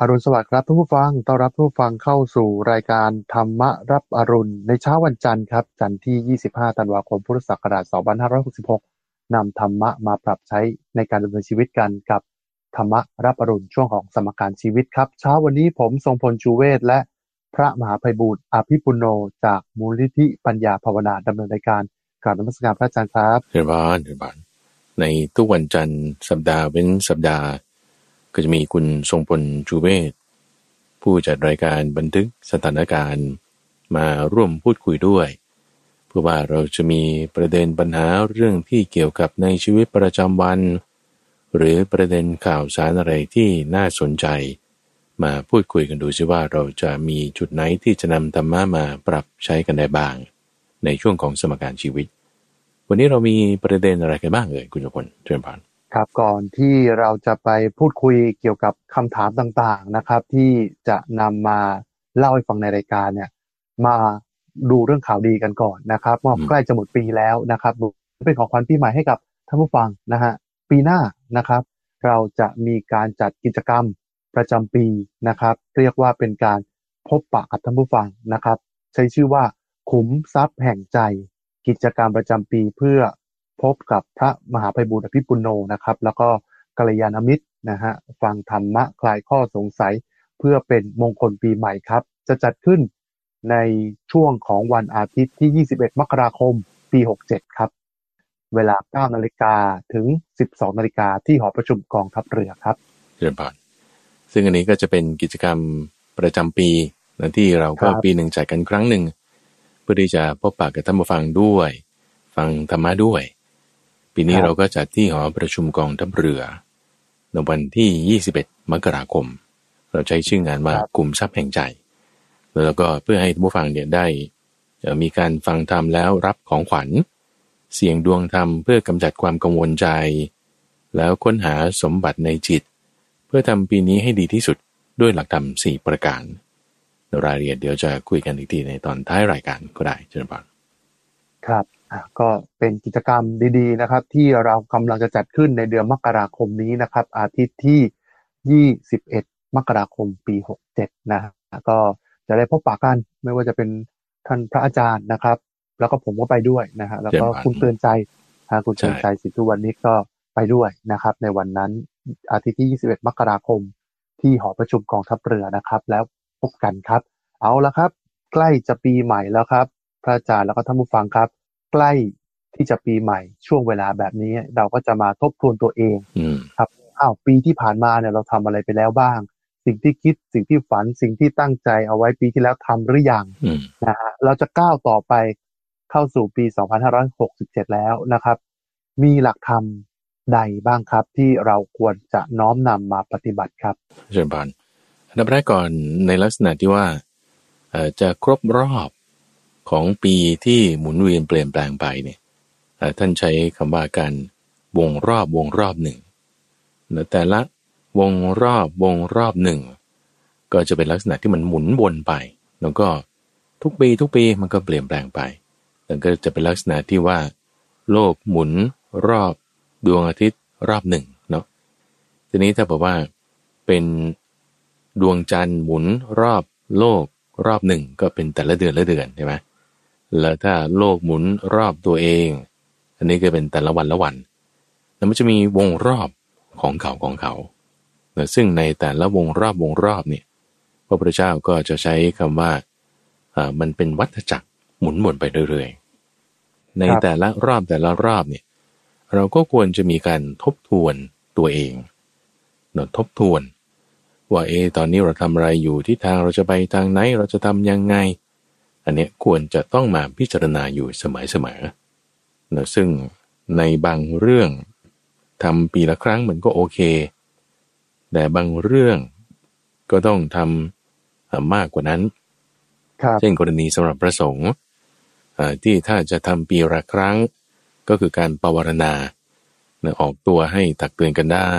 อรุณสวัสดิ์ครับทุกผู้ฟัง ต้อนรับทุกผู้ฟังเข้าสู่รายการธรรมรับอรุณ ในเช้าวันจันทร์ครับ จันทร์ที่ 25 ธันวาคม พุทธศักราช 2566 นำธรรมะมาปรับใช้ในการดำเนินชีวิตกันกับธรรมรับอรุณช่วงของสมการชีวิตครับ เช้าวันนี้ผมทรงพลชูเวศและพระมหาภัยบูตรอภิปุโนจากมูลนิธิปัญญาภาวนาดำเนินรายการกราบนมัสการพระอาจารย์ครับเรียนบานเรียบานในทุกวันจันทร์สัปดาห์เว้นสัปดาห์ ก็จะมีคุณทรงพลจูเวศผู้จัดรายการบันทึกสถานการณ์มาร่วมพูดคุยด้วยเพื่อว่าเราจะมีประเด็นปัญหาเรื่องที่เกี่ยวกับในชีวิตประจำวัน หรือประเด็นข่าวสารอะไรที่น่าสนใจ มาพูดคุยกันดูซิว่าเราจะมีจุดไหนที่จะนำธรรมะมาปรับใช้กันได้บ้าง ในช่วงของสมการชีวิต วันนี้เรามีประเด็นอะไรกันบ้างเอ่ยคุณจุพลเชิญผ่าน ครับก่อนที่เราจะไปพูดคุยเกี่ยวกับคำถามต่างๆนะครับ ที่จะนำมาเล่าให้ฟังในรายการเนี่ย มาดูเรื่องข่าวดีกันก่อนนะครับว่าใกล้จะหมดปีแล้วนะครับเป็นของขวัญปีใหม่ให้กับท่านผู้ฟังนะฮะปีหน้านะครับ เราจะมีการจัดกิจกรรมประจำปีนะครับ เรียกว่าเป็นการพบปะกับท่านผู้ฟังนะครับ ใช้ชื่อว่า ขุมทรัพย์แห่งใจ กิจกรรมประจำปีเพื่อ พบกับพระมหาภัยบุญอภิปุโนนะครับ แล้วก็กัลยาณมิตรนะฮะฟังธรรมะคลายข้อสงสัยเพื่อเป็นมงคลปีใหม่ครับ จะจัดขึ้นในช่วงของวันอาทิตย์ที่ 21 มกราคม ปี 67 ครับ เวลา 9 นาฬิกาถึง 12 นาฬิกาที่หอประชุมกองทัพเรือครับเรียนผ่านซึ่งอันนี้ก็จะเป็นกิจกรรมประจำปีนะที่เราก็ปีหนึ่งจัดกันครั้งหนึ่ง เพื่อที่จะพบปะกับท่านผู้ฟังด้วย ฟังธรรมะด้วย ปีนี้เราก็จัดที่หอประชุมกองทัพเรือในวันที่ 21 มกราคม เราใช้ชื่องานว่ากลุ่มทรัพย์แห่งใจ แล้วก็เพื่อให้ผู้ฟังเนี่ยได้มีการฟังธรรมแล้วรับของขวัญ เสียงดวงธรรมเพื่อกำจัดความกังวลใจ แล้วค้นหาสมบัติในจิต เพื่อทำปีนี้ให้ดีที่สุดด้วยหลักธรรมสี่ประการรายละเอียดเดี๋ยวจะคุยกันอีกทีในตอนท้ายรายการก็ได้เชิญฟังครับ ก็เป็นกิจกรรมดีๆนะครับ ที่เรากำลังจะจัดขึ้นในเดือนมกราคมนี้นะครับ อาทิตย์ที่ 21 มกราคมปี 67นะฮะก็จะได้พบปะกันไม่ว่าจะเป็นท่านพระอาจารย์นะครับ แล้วก็ผมก็ไปด้วยนะฮะแล้วก็คุณเตือนใจทางคุณเตือนใจสิทธุวันนี้ก็ไปด้วยนะครับ ในวันนั้นอาทิตย์ที่ 21 มกราคม ที่หอประชุมกองทัพเรือนะครับ แล้วพบกันครับ เอาละครับ ใกล้จะปีใหม่แล้วครับ พระอาจารย์แล้วก็ท่านผู้ฟังครับ ใกล้ที่จะปีใหม่ช่วงเวลาแบบนี้ เราก็จะมาทบทวนตัวเองครับอ้าวปีที่ผ่านมาเนี่ยเราทำอะไรไปแล้วบ้าง สิ่งที่คิดสิ่งที่ฝันสิ่งที่ตั้งใจเอาไว้ปีที่แล้วทำหรือยังนะฮะเราจะก้าวต่อไปเข้าสู่ปี 2567 แล้วนะครับ มีหลักธรรมใดบ้างครับ ที่เราควรจะน้อมนำมาปฏิบัติครับเชิญบานอันดับแรกก่อนในลักษณะที่ว่าจะครบรอบ ของปีที่หมุนเวียนเปลี่ยนแปลงไปเนี่ยท่านใช้คำว่าการวงรอบวงรอบหนึ่งแต่ละวงรอบวงรอบหนึ่ง ก็จะเป็นลักษณะที่มันหมุนวนไป แล้วก็ทุกปีทุกปีมันก็เปลี่ยนแปลงไปแล้วก็จะเป็นลักษณะที่ว่า โลกหมุนรอบดวงอาทิตย์รอบหนึ่งเนาะทีนี้ถ้าบอกว่าเป็นดวงจันทร์หมุนรอบโลกรอบหนึ่งก็เป็นแต่ละเดือนละเดือนใช่ไหม แล้วถ้าโลกหมุนรอบตัวเอง อันนี้ก็เป็นแต่ละวันละวัน แล้วมันจะมีวงรอบของเขาของเขา ซึ่งในแต่ละวงรอบวงรอบเนี่ย พระพุทธเจ้าก็จะใช้คำว่าอ่า มันเป็นวัฏจักรหมุนวนไปเรื่อยๆ ในแต่ละรอบแต่ละรอบเนี่ย เราก็ควรจะมีการทบทวนตัวเองเนาะทบทวน ว่าเอตอนนี้เราทำอะไรอยู่ที่ทางเราจะไปทางไหนเราจะทำยังไง อันนี้ควรจะต้องมาพิจารณาอยู่เสมอๆนะซึ่งในบางเรื่องทำปีละครั้งมันก็โอเค แต่บางเรื่องก็ต้องทำมากกว่านั้น เช่นกรณีสำหรับพระสงฆ์ที่ถ้าจะทำปีละครั้ง ก็คือการปวารณาออกตัวให้ตักเตือนกันได้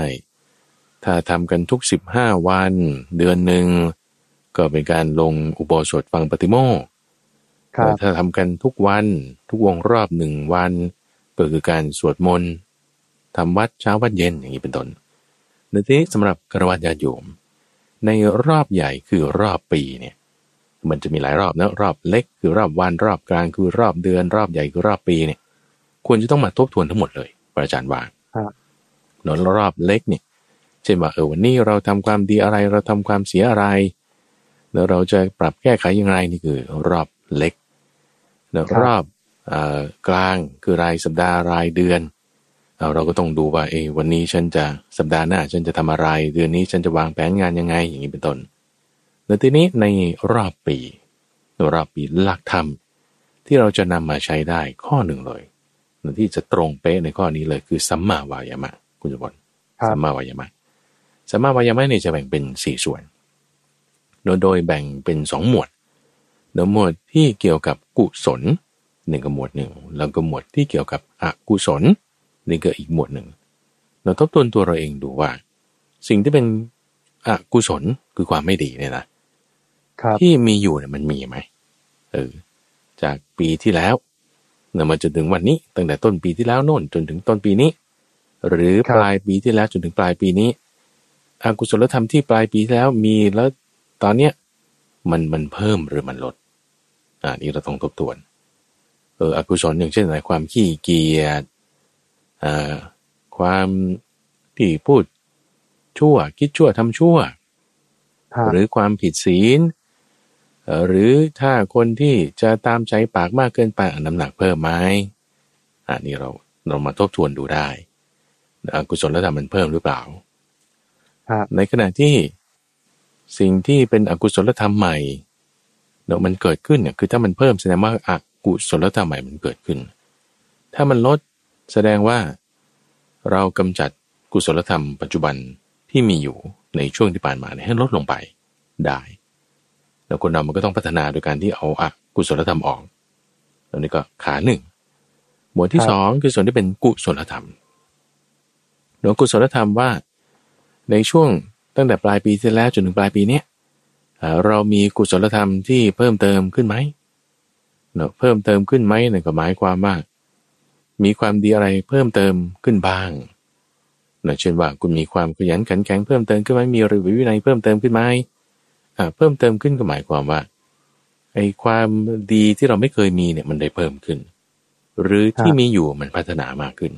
ถ้าทำกันทุกสิบห้าวัน เดือนหนึ่ง ก็เป็นการลงอุโบสถฟังปฏิโมก ถ้าทำกันทุกวันทุกวงรอบหนึ่งวันก็คือการสวดมนต์ทำวัดเช้าวัดเย็นอย่างนี้เป็นต้นในที่สำหรับกระวัตญาโยม ในรอบใหญ่คือรอบปีเนี่ยมันจะมีหลายรอบนะรอบเล็กคือรอบวันรอบกลางคือรอบเดือน รอบใหญ่คือรอบปีเนี่ยควรจะต้องมาทบทวนทั้งหมดเลยอาจารย์ว่าหนรอบเล็กเนี่ยเช่นว่าเออวันนี้เราทำความดีอะไรเราทำความเสียอะไร แล้วเราจะปรับแก้ไขยังไงนี่คือ รอบเล็ก แล้วรอบกลางคือรายสัปดาห์รายเดือนเราเราก็ต้องดูว่าเอวันนี้ฉันจะสัปดาห์หน้าฉันจะทำอะไร เดือนนี้ฉันจะวางแผนงานยังไง อย่างนี้เป็นต้นแล้วทีนี้ในรอบปีรอบปีหลักธรรม ที่เราจะนำมาใช้ได้ข้อหนึ่งเลยที่จะตรงเป๊ะในข้อนี้เลยคือสัมมาวายามะ คุณจุบลสัมมาวายามะสัมมาวายามะเนี่ยจะแบ่งเป็นสี่ส่วน โดยแบ่งเป็นสองหมวด หมวดที่เกี่ยวกับกุศลหนึ่งกับหมวดหนึ่ง แล้วก็หมวดที่เกี่ยวกับอกุศลนี่ก็อีกหมวดหนึ่ง เราทบทวนตัวเราเองดูว่า สิ่งที่เป็นอกุศลคือความไม่ดีเนี่ยนะที่มีอยู่เนี่ยมันมีไหมเออจากปีที่แล้วเนี่ยมาจนถึงวันนี้ ตั้งแต่ต้นปีที่แล้วโน่นจนถึงต้นปีนี้ หรือปลายปีที่แล้วจนถึงปลายปีนี้อกุศลธรรมที่ปลายปีที่แล้วมีแล้วตอนเนี้ยมันมันเพิ่มหรือมันลด อ่านี่เราต้องทบทวน เอออกุศลอย่างเช่นอะไรความขี้เกียจอ่าความที่พูดชั่ว คิดชั่วทำชั่ว หรือความผิดศีล หรือถ้าคนที่จะตามใจปากมากเกินไปน้ำหนักเพิ่มไหมอันนี้เราเรามาทบทวนดูได้อกุศลธรรมมันเพิ่มหรือเปล่า ในขณะที่สิ่งที่เป็นอกุศลธรรมใหม่ เนาะมันเกิดขึ้นเนี่ยคือถ้ามันเพิ่มแสดงว่าอกุศลธรรมใหม่มันเกิดขึ้น ถ้ามันลดแสดงว่าเรากำจัดกุศลธรรมปัจจุบันที่มีอยู่ในช่วงที่ผ่านมาให้ลดลงไปได้ แล้วคนเรามันก็ต้องพัฒนาโดยการที่เอาอกุศลธรรมออกแล้วนี่ก็ขาหนึ่งหมวดที่สองคือส่วนที่เป็นกุศลธรรมหลวงกุศลธรรมว่า ในช่วงตั้งแต่ปลายปีที่แล้วจนถึงปลายปีนี้ เรามีกุศลธรรมที่เพิ่มเติมขึ้นไหมเนาะเพิ่มเติมขึ้นไหมนั่นก็หมายความว่ามีความดีอะไรเพิ่มเติมขึ้นบ้างเนาะเช่นว่าคุณมีความขยันขันแข็งเพิ่มเติมขึ้นไหมมีระเบียบวินัยเพิ่มเติมขึ้นไหมอ่าเพิ่มเติมขึ้นก็หมายความว่าไอ้ความดีที่เราไม่เคยมีเนี่ยมันได้เพิ่มขึ้น หรือที่มีอยู่มันพัฒนามากขึ้น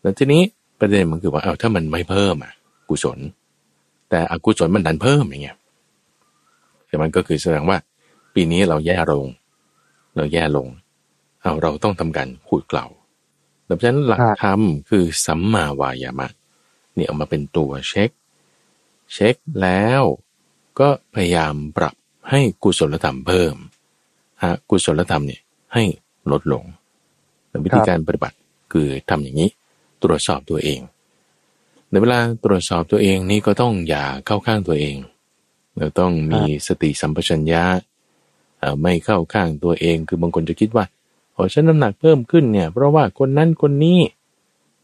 แล้วทีนี้ประเด็นมันคือว่าเอาถ้ามันไม่เพิ่มอะ กุศล แต่อกุศลมันดันเพิ่มอย่างเงี้ย แต่มันก็คือแสดงว่าปีนี้เราแย่ลง เราแย่ลง เอาเราต้องทำการขูดเกลาดังนั้นหลักธรรมคือสัมมาวายามะนี่เอามาเป็นตัวเช็ค เช็คแล้วก็พยายามปรับให้กุศลธรรมเพิ่มอกุศลธรรมเนี่ยให้ลดลงวิธีการปฏิบัติคือทำอย่างนี้ ตรวจสอบตัวเองในเวลาตรวจสอบตัวเองนี่ก็ต้องอย่าเข้าข้างตัวเอง เราต้องมีสติสัมปชัญญะไม่เข้าข้างตัวเองคือบางคนจะคิดว่าโอ้ฉันน้ำหนักเพิ่มขึ้นเนี่ย เพราะว่าคนนั้นคนนี้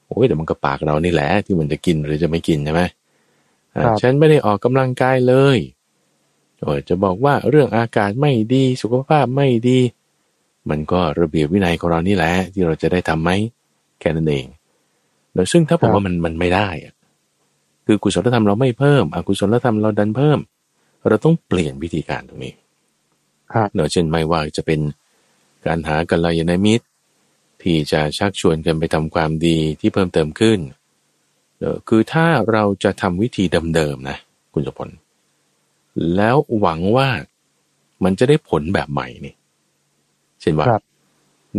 โอ้ยแต่มันก็ปากเรานี่แหละ ที่มันจะกินหรือจะไม่กินใช่ไหมฉันไม่ได้ออกกำลังกายเลยโอ้จะบอกว่าเรื่องอากาศไม่ดีสุขภาพไม่ดี มันก็ระเบียบวินัยของเรานี่แหละ ที่เราจะได้ทํำไหมแค่นั้นเองแล้วซึ่งถ้าผมว่ามันมันไม่ได้อะคือกุศลธรรมเราไม่เพิ่มอกุศลธรรมเราดันเพิ่ม เราต้องเปลี่ยนวิธีการตรงนี้เนอะเช่นไม่ว่าจะเป็นการหากัลยาณมิตร ที่จะชักชวนกันไปทำความดีที่เพิ่มเติมขึ้นเนอะคือถ้าเราจะทำวิธีเดิมๆนะ คุณสมพลแล้วหวังว่ามันจะได้ผลแบบใหม่นี่ เช่นว่า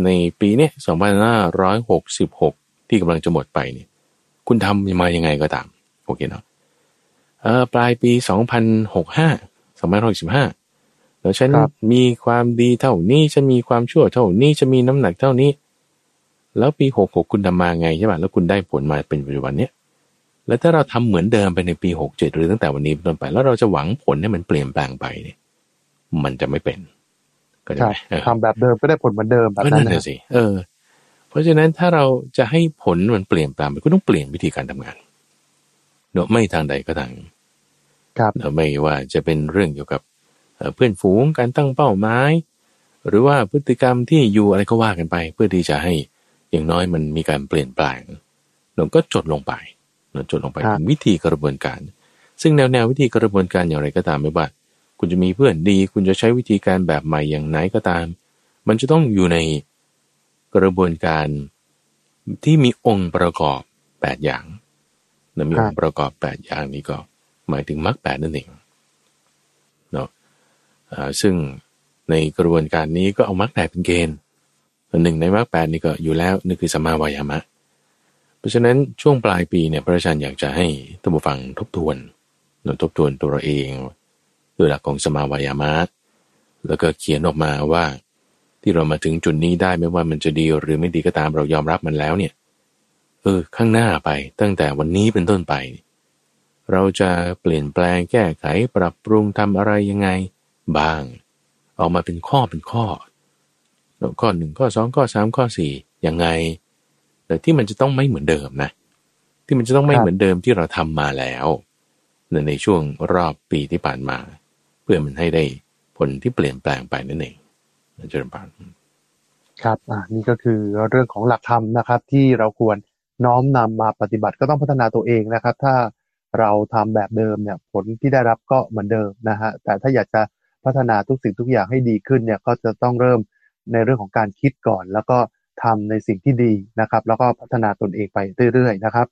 ในปีนี้สองพันห้าร้อยหกสิบหกที่กำลังจะหมดไปนี่ คุณทำมายังไงก็ตาม โอเคเนาะ เออปลายปีสองพันหกห้าสองพันหกสิบห้าแล้วฉันมีความดีเท่านี้ฉันมีความชั่วเท่านี้จะมีน้ำหนักเท่านี้ แล้วปีหกหกคุณทำมาไงใช่ไหมแล้วคุณได้ผลมาเป็นปัจจุบันเนี้ยแล้วถ้าเราทำเหมือนเดิมไปในปีหกเจ็ดหรือตั้งแต่วันนี้เป็นต้นไป แล้วเราจะหวังผลให้มันเปลี่ยนแปลงไปเนี่ยมันจะไม่เป็นก็ได้ทำแบบเดิมก็ได้ผลเหมือนเดิมแบบนั้นนะสิเออ เพราะฉะนั้นถ้าเราจะให้ผลมันเปลี่ยนแปลงไปก็ต้องเปลี่ยนวิธีการทำงานเนาะไม่ทางใดก็ทางครับเนาะไม่ว่าจะเป็นเรื่องเกี่ยวกับเพื่อนฝูงการตั้งเป้าหมายหรือว่าพฤติกรรมที่อยู่อะไรก็ว่ากันไป เพื่อที่จะให้อย่างน้อยมันมีการเปลี่ยนแปลงเราก็จดลงไปเราจดลงไปถึงวิธีกระบวนการ ซึ่งแนวแนววิธีกระบวนการอย่างไรก็ตามไม่ว่า คุณจะมีเพื่อนดี คุณจะใช้วิธีการแบบใหม่อย่างไหนก็ตาม มันจะต้องอยู่ในกระบวนการที่มีองค์ประกอบ 8 อย่าง นะมีองค์ประกอบ 8 อย่างนี้ก็หมายถึงมรรคแปดนั่นเองเนาะซึ่งในกระบวนการนี้ก็เอามรรคแปดเป็นเกณฑ์หนึ่งในมรรคแปดนี่ก็อยู่แล้วนี่คือสมาวายามะ เพราะฉะนั้นช่วงปลายปีเนี่ยพระอาจารย์อยากจะให้ท่านผู้ฟังทบทวนทบทวนตัวเราเองด้วยหลักของสมาวายามะ แล้วก็เขียนออกมาว่าที่เรามาถึงจุดนี้ได้ไม่ว่ามันจะดีหรือไม่ดีก็ตามเรายอมรับมันแล้วเนี่ย เออข้างหน้าไปตั้งแต่วันนี้เป็นต้นไป เราจะเปลี่ยนแปลงแก้ไขปรับปรุงทำอะไรยังไงบ้าง ออกมาเป็นข้อเป็นข้อ ข้อหนึ่งข้อสองข้อสามข้อสี่ยังไง แต่ที่มันจะต้องไม่เหมือนเดิมนะ ที่มันจะต้องไม่เหมือนเดิมที่เราทำมาแล้วในช่วงรอบปีที่ผ่านมา เพื่อมันให้ได้ผลที่เปลี่ยนแปลงไปนั่นเองเจริญพรครับ อ่า นี่ก็คือเรื่องของหลักธรรมนะครับ ที่เราควร น้อมนำมาปฏิบัติก็ต้องพัฒนาตัวเองนะครับ ถ้าเราทำแบบเดิมเนี่ยผลที่ได้รับก็เหมือนเดิมนะฮะแต่ถ้าอยากจะพัฒนาทุกสิ่งทุกอย่างให้ดีขึ้นเนี่ยก็จะต้องเริ่มในเรื่องของการคิดก่อน แล้วก็ทำในสิ่งที่ดีนะครับ แล้วก็พัฒนาตนเองไปเรื่อยๆนะครับ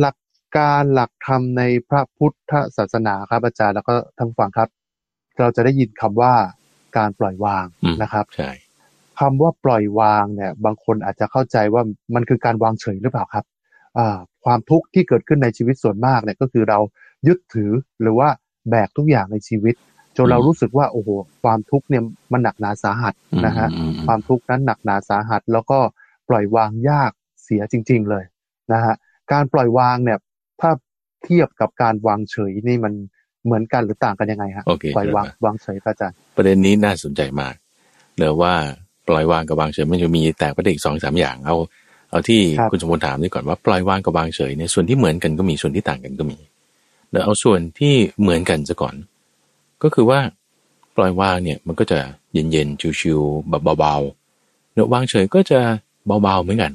หลักการหลักธรรมในพระพุทธศาสนาครับอาจารย์แล้วก็ท่านฟังครับ เราจะได้ยินคำว่าการปล่อยวางนะครับใช่ คำว่าปล่อยวางเนี่ย บางคนอาจจะเข้าใจว่ามันคือการวางเฉยหรือเปล่าครับความทุกข์ที่เกิดขึ้นในชีวิตส่วนมากเนี่ยก็คือเรายึดถือหรือว่าแบกทุกอย่างในชีวิตจนเรารู้สึกว่าโอ้โหความทุกข์เนี่ยมันหนักหนาสาหัสนะฮะความทุกข์นั้นหนักหนาสาหัส แล้วก็ปล่อยวางยากเสียจริง ๆเลยนะฮะการปล่อยวางเนี่ยถ้าเทียบกับการวางเฉยนี่มันเหมือนกันหรือต่างกันยังไงฮะปล่อยวางวางเฉยอาจารย์ประเด็นนี้น่าสนใจมากเนื่อว่า ปล่อยวางกับวางเฉยมันจะมีแต่ประเด็นสองสามอย่างเอาเอาที่คุณสมบูรณ์ถามนี่ก่อนว่าปล่อยวางกับวางเฉยเนี่ยส่วนที่เหมือนกันก็มีส่วนที่ต่างกันก็มีเดี๋ยวเอาส่วนที่เหมือนกันซะก่อน ก็คือว่าปล่อยวางเนี่ยมันก็จะเย็นๆชิวๆแบบเบาๆเนื้อวางเฉยก็จะเบาๆเหมือนกัน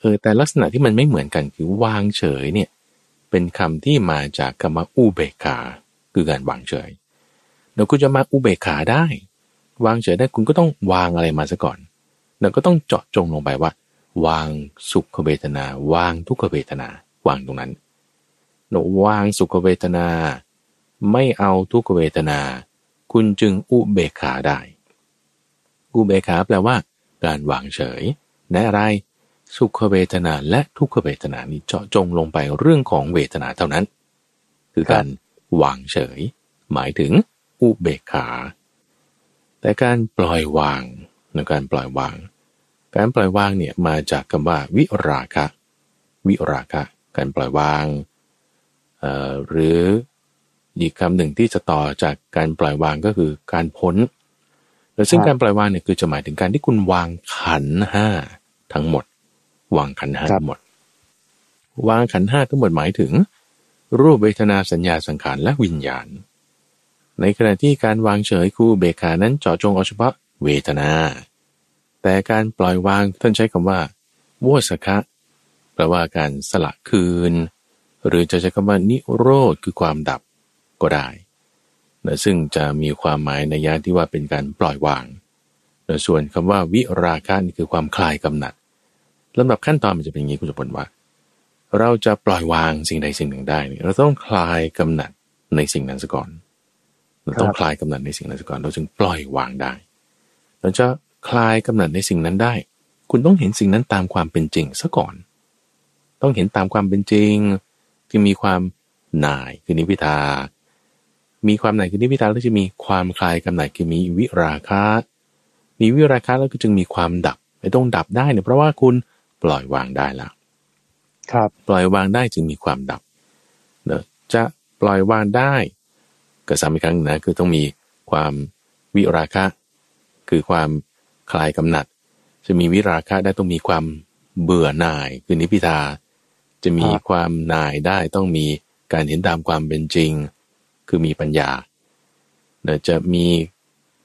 เออแต่ลักษณะที่มันไม่เหมือนกันคือวางเฉยเนี่ยเป็นคำที่มาจากคำว่าอุเบกขาคือการวางเฉยเดี๋ยวคุณจะมาอุเบกขาได้ วางเฉยได้คุณก็ต้องวางอะไรมาซะก่อนเดี๋ยวก็ต้องเจาะจงลงไปว่า วางสุขเวทนา วางทุกขเวทนา วางตรงนั้นเดี๋ยวางสุขเวทนา ไม่เอาทุกเวทนา คุณจึงอุเบกขาได้ อุเบกขาแปลว่า การวางเฉยในอะไร สุขเวทนาและทุกขเวทนานี้เจาะจงลงไปเรื่องของเวทนาเท่านั้น คือการวางเฉย หมายถึงอุเบกขา แต่การปล่อยวางในการปล่อยวาง การปล่อยวางเนี่ยมาจากคำว่าวิราคะ วิราคะ การปล่อยวางหรืออีกคำหนึ่งที่จะต่อจากการปล่อยวางก็คือการพ้น แล้วซึ่งการปล่อยวางเนี่ยคือจะหมายถึงการที่คุณวางขันห้าทั้งหมด วางขันห้าทั้งหมด วางขันห้าทั้งหมดหมายถึง รูปเวทนาสัญญาสังขารและวิญญาณ ในขณะที่การวางเฉยคู่เบคานั้นเจาะจงเอาเฉพาะเวทนา แต่การปล่อยวางท่านใช้คำว่าวัสคะแปลว่าการสละคืน หรือจะใช้คำว่านิโรธคือความดับก็ได้นะซึ่งจะมีความหมายในยะที่ว่าเป็นการปล่อยวางนะส่วนคำว่าวิราคะนี่คือความคลายกำหนัดลำดับขั้นตอนมันจะเป็นอย่างนี้คุณจะบอกว่า เราจะปล่อยวางสิ่งใดสิ่งหนึ่งได้ เราต้องคลายกำหนัดในสิ่งนั้นซะก่อน เราต้องคลายกำหนัดในสิ่งนั้นซะก่อนเราจึงปล่อยวางได้ เราจะคลายกำหนัดในสิ่งนั้นได้ คุณต้องเห็นสิ่งนั้นตามความเป็นจริงซะก่อน ต้องเห็นตามความเป็นจริงที่มีความหน่ายคือนิพิทา มีความหน่ายคือนิพิทาแล้วจะมีความคลายกำหนัดคือมีวิราคะ มีวิราคะแล้วก็จึงมีความดับไอ้ตรงดับได้เนี่ยเพราะว่าคุณปล่อยวางได้แล้วครับ ปล่อยวางได้จึงมีความดับเนอะจะปล่อยวางได้ ก็ซ้ำอีกครั้งนะคือต้องมีความวิราคะ คือความคลายกำหนัด จะมีวิราคะได้ต้องมีความเบื่อหน่ายคือนิพิทา จะมีความหน่ายได้ต้องมีการเห็นตามความเป็นจริง คือมีปัญญาเนี่ยจะมี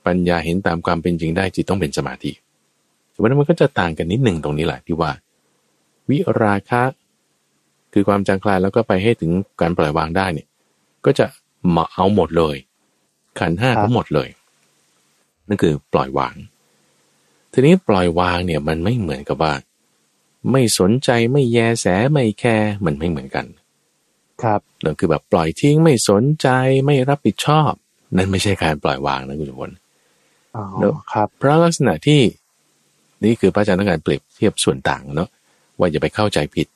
ปัญญาเห็นตามความเป็นจริงได้จิตต้องเป็นสมาธิแต่ว่ามันก็จะต่างกันนิดหนึ่งตรงนี้แหละที่ว่า วิราคะ คือความจางคลายแล้วก็ไปให้ถึงการปล่อยวางได้เนี่ย ก็จะ มาเอาหมดเลย ขันห้าครับทั้งหมดเลย นั่นคือปล่อยวาง ทีนี้ปล่อยวางเนี่ยมันไม่เหมือนกับว่า ไม่สนใจไม่แยแสไม่แคร์มันไม่เหมือนกัน ครับนั่นคือแบบปล่อยทิ้งไม่สนใจไม่รับผิดชอบ นั่นไม่ใช่การปล่อยวางนะคุณจุพลอ๋อเนอะครับเพราะลักษณะที่นี่คือพระอาจารย์ต้องการเปรียบเทียบส่วนต่างเนาะว่าอย่าไปเข้าใจผิด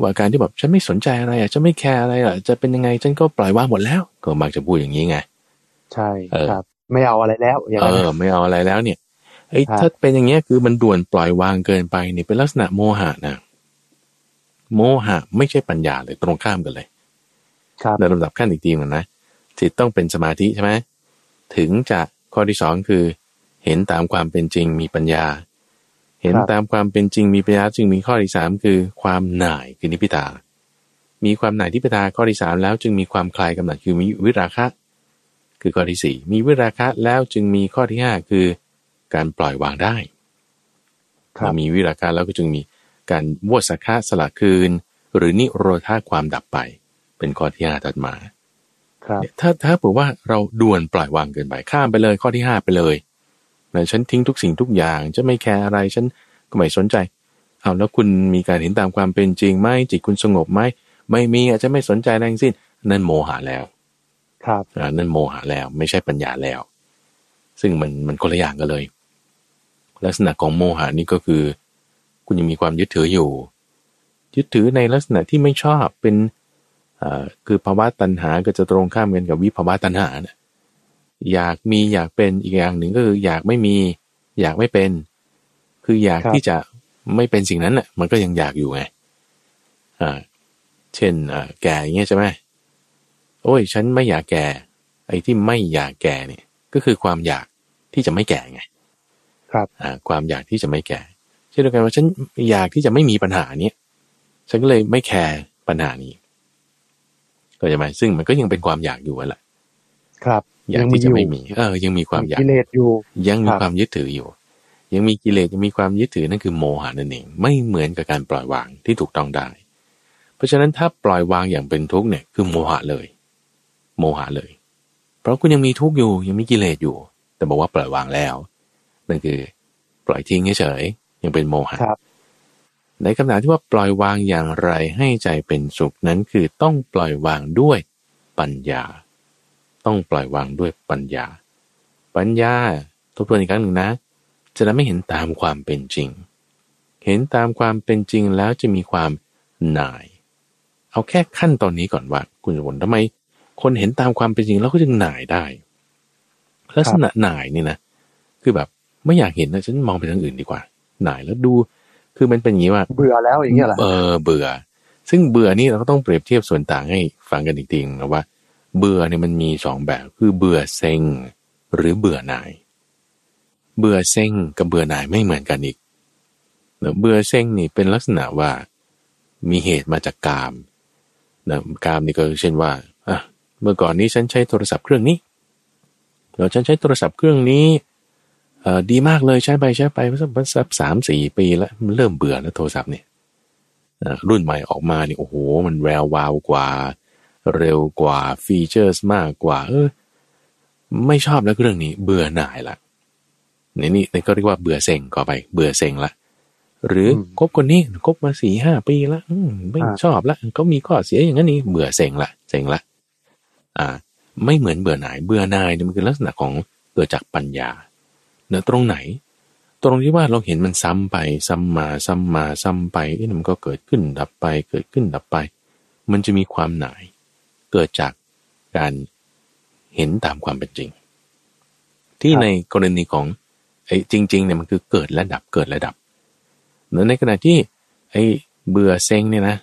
ว่าการที่แบบฉันไม่สนใจอะไรอะฉันไม่แคร์อะไรอะจะเป็นยังไงฉันก็ปล่อยวางหมดแล้ว ก็มักจะพูดอย่างนี้ไง ใช่เออครับ ไม่เอาอะไรแล้วอย่างเอนั้นอไม่เอาอะไรแล้วเนี่ยไอ้ครับถ้าเป็นอย่างเงี้ยคือมันด่วนปล่อยวางเกินไปเนี่ยเป็นลักษณะโมหะนะโมหะไม่ใช่ปัญญาเลยตรงข้ามกันเลย ครับในลำดับขั้นอีกทีหนึงนะจิตต้องเป็นสมาธิใช่ไหมถึงจะข้อที่สองคือ เห็นตามความเป็นจริงมีปัญญา เห็นครับตามความเป็นจริงมีปัญญาจึงมีข้อที่สามคือความหน่ายคือนิพพิทามีความหน่ายนิพพิทาข้อที่สามแล้วจึงมีความคลายกำหนัดคือมีวิราคะ คือข้อที่สี่มีวิราคะแล้วจึงมีข้อที่ห้าคือ การปล่อยวางได้ครับมีวิราคะแล้วก็จึงมีการวสักคะสละคืน หรือนิโรธาความดับไป เป็นข้อที่ห้าถัดมา ครับเนี่ยถ้าถ้าบอกว่าเราด่วนปล่อยวางเกินไปข้ามไปเลยข้อที่ห้าไปเลย นะฉันทิ้งทุกสิ่งทุกอย่างจะไม่แคร์อะไรฉันก็ไม่สนใจเอาแล้วคุณมีการเห็นตามความเป็นจริงไหมจิตคุณสงบไหมไม่มีอาจจะไม่สนใจอะไรทั้งสิ้น นั่นโมหะแล้ว ครับอ่านั่นโมหะแล้ว ไม่ใช่ปัญญาแล้ว ซึ่งมันมันคนละอย่างกันเลย ลักษณะของโมหะนี่ก็คือ คุณยังมีความยึดถืออยู่ ยึดถือในลักษณะที่ไม่ชอบเป็นอ่าคือภาวะตัณหาก็จะตรงข้ามกันกับวิภาวะตัณหานะ อยากมีอยากเป็นอีกอย่างหนึ่งก็คืออยากไม่มี อยากไม่เป็น คืออยากครับที่จะไม่เป็นสิ่งนั้นแหละมันก็ยังอยากอยู่ไงอ่า เช่นอ่าแก่อย่างเงี้ยใช่ไหมโอ้ย ฉันไม่อยากแก่ ไอ้ที่ไม่อยากแก่เนี่ย ก็คือความอยากที่จะไม่แก่ไง ครับอ่าความอยากที่จะไม่แก่ เช่นเดียวกันว่าฉันอยากที่จะไม่มีปัญหาเนี้ยฉันก็เลยไม่แคร์ปัญหานี้ก็จะหมายซึ่งมันก็ยังเป็นความอยากอยู่อะแหละครับ อยากที่จะไม่มี เออ ยังมีความอยากกิเลสอยู่ ยังมีครับความยึดถืออยู่ ยังมีกิเลสยังมีความยึดถือนั่นคือโมหะนั่นเองไม่เหมือนกับการปล่อยวางที่ถูกต้องได้ เพราะฉะนั้นถ้าปล่อยวางอย่างเป็นทุกข์เนี่ยคือโมหะเลย โมหะเลย เพราะคุณยังมีทุกข์อยู่ ยังมีกิเลสอยู่ แต่บอกว่าปล่อยวางแล้วนั่นคือปล่อยทิ้งเฉยๆยังเป็นโมหะครับในคำถามที่ว่าปล่อยวางอย่างไรให้ใจเป็นสุขนั้นคือต้องปล่อยวางด้วยปัญญา ต้องปล่อยวางด้วยปัญญา ปัญญาทบทวนอีกครั้งหนึ่งนะ จะทำให้เห็นตามความเป็นจริง เห็นตามความเป็นจริงแล้วจะมีความหน่าย เอาแค่ขั้นตอนนี้ก่อนว่า คุณจะบ่นทำไม คนเห็นตามความเป็นจริงแล้วก็จึงหน่ายได้ลักษณะหน่ายนี่นะคือแบบไม่อยากเห็นนะฉันมองไปทางอื่นดีกว่า หน่ายแล้วดู คือมันเป็นอย่างนี้ว่า เบื่อแล้วอย่างเงี้ยเหรอเออเบื่อ ซึ่งเบื่อนี่เราก็ต้องเปรียบเทียบส่วนต่างให้ฟังกันอีกทีนะว่า เบื่อเนี่ยมันมีสองแบบคือเบื่อเซ็ง หรือเบื่อหน่าย เบื่อเซ็งกับเบื่อหน่ายไม่เหมือนกันอีกเนอะเบื่อเซ็งนี่เป็นลักษณะว่ามีเหตุมาจากกามนะกามนี่ก็เช่นว่าอะเมื่อก่อนนี้ฉันใช้โทรศัพท์เครื่องนี้แล้วฉันใช้โทรศัพท์เครื่องนี้เอ่อดีมากเลยใช้ไปใช้ไปสักสักสามสี่ปีแล้วมันเริ่มเบื่อแล้วโทรศัพท์เนี่ยอะรุ่นใหม่ออกมาเนี่ยโอ้โหมันแวววาวกว่า เร็วกว่าฟีเจอร์สมากกว่า เออ ไม่ชอบแล้วเรื่องนี้ เบื่อหน่ายละนี่นี่นี่ก็เรียกว่าเบื่อเซ็งก็ไป เบื่อเซ็งละหรืออมคบคนนี้คบมาสี่ห้าปีละอืมไม่อ่าชอบละเขามีข้อเสียอย่างนั้นนี่เบื่อเซ็งละเซ็งละอ่า ไม่เหมือนเบื่อหน่าย เบื่อหน่ายเนี่ยมันคือลักษณะของเกิดจากปัญญาเนื้อตรงไหน ตรงที่ว่าเราเห็นมันซ้ำไป ซ้ำมาซ้ำมาซ้ำไปเอ๊ะมันก็เกิดขึ้นดับไป เกิดขึ้นดับไป มันจะมีความหน่าย เกิดจากการเห็นตามความเป็นจริง ที่ครับในกรณีของไอ้จริงๆเนี่ยมันคือเกิดและดับเกิดและดับเนื้อในขณะที่ไอ้เบื่อเซ็งเนี่ยนะ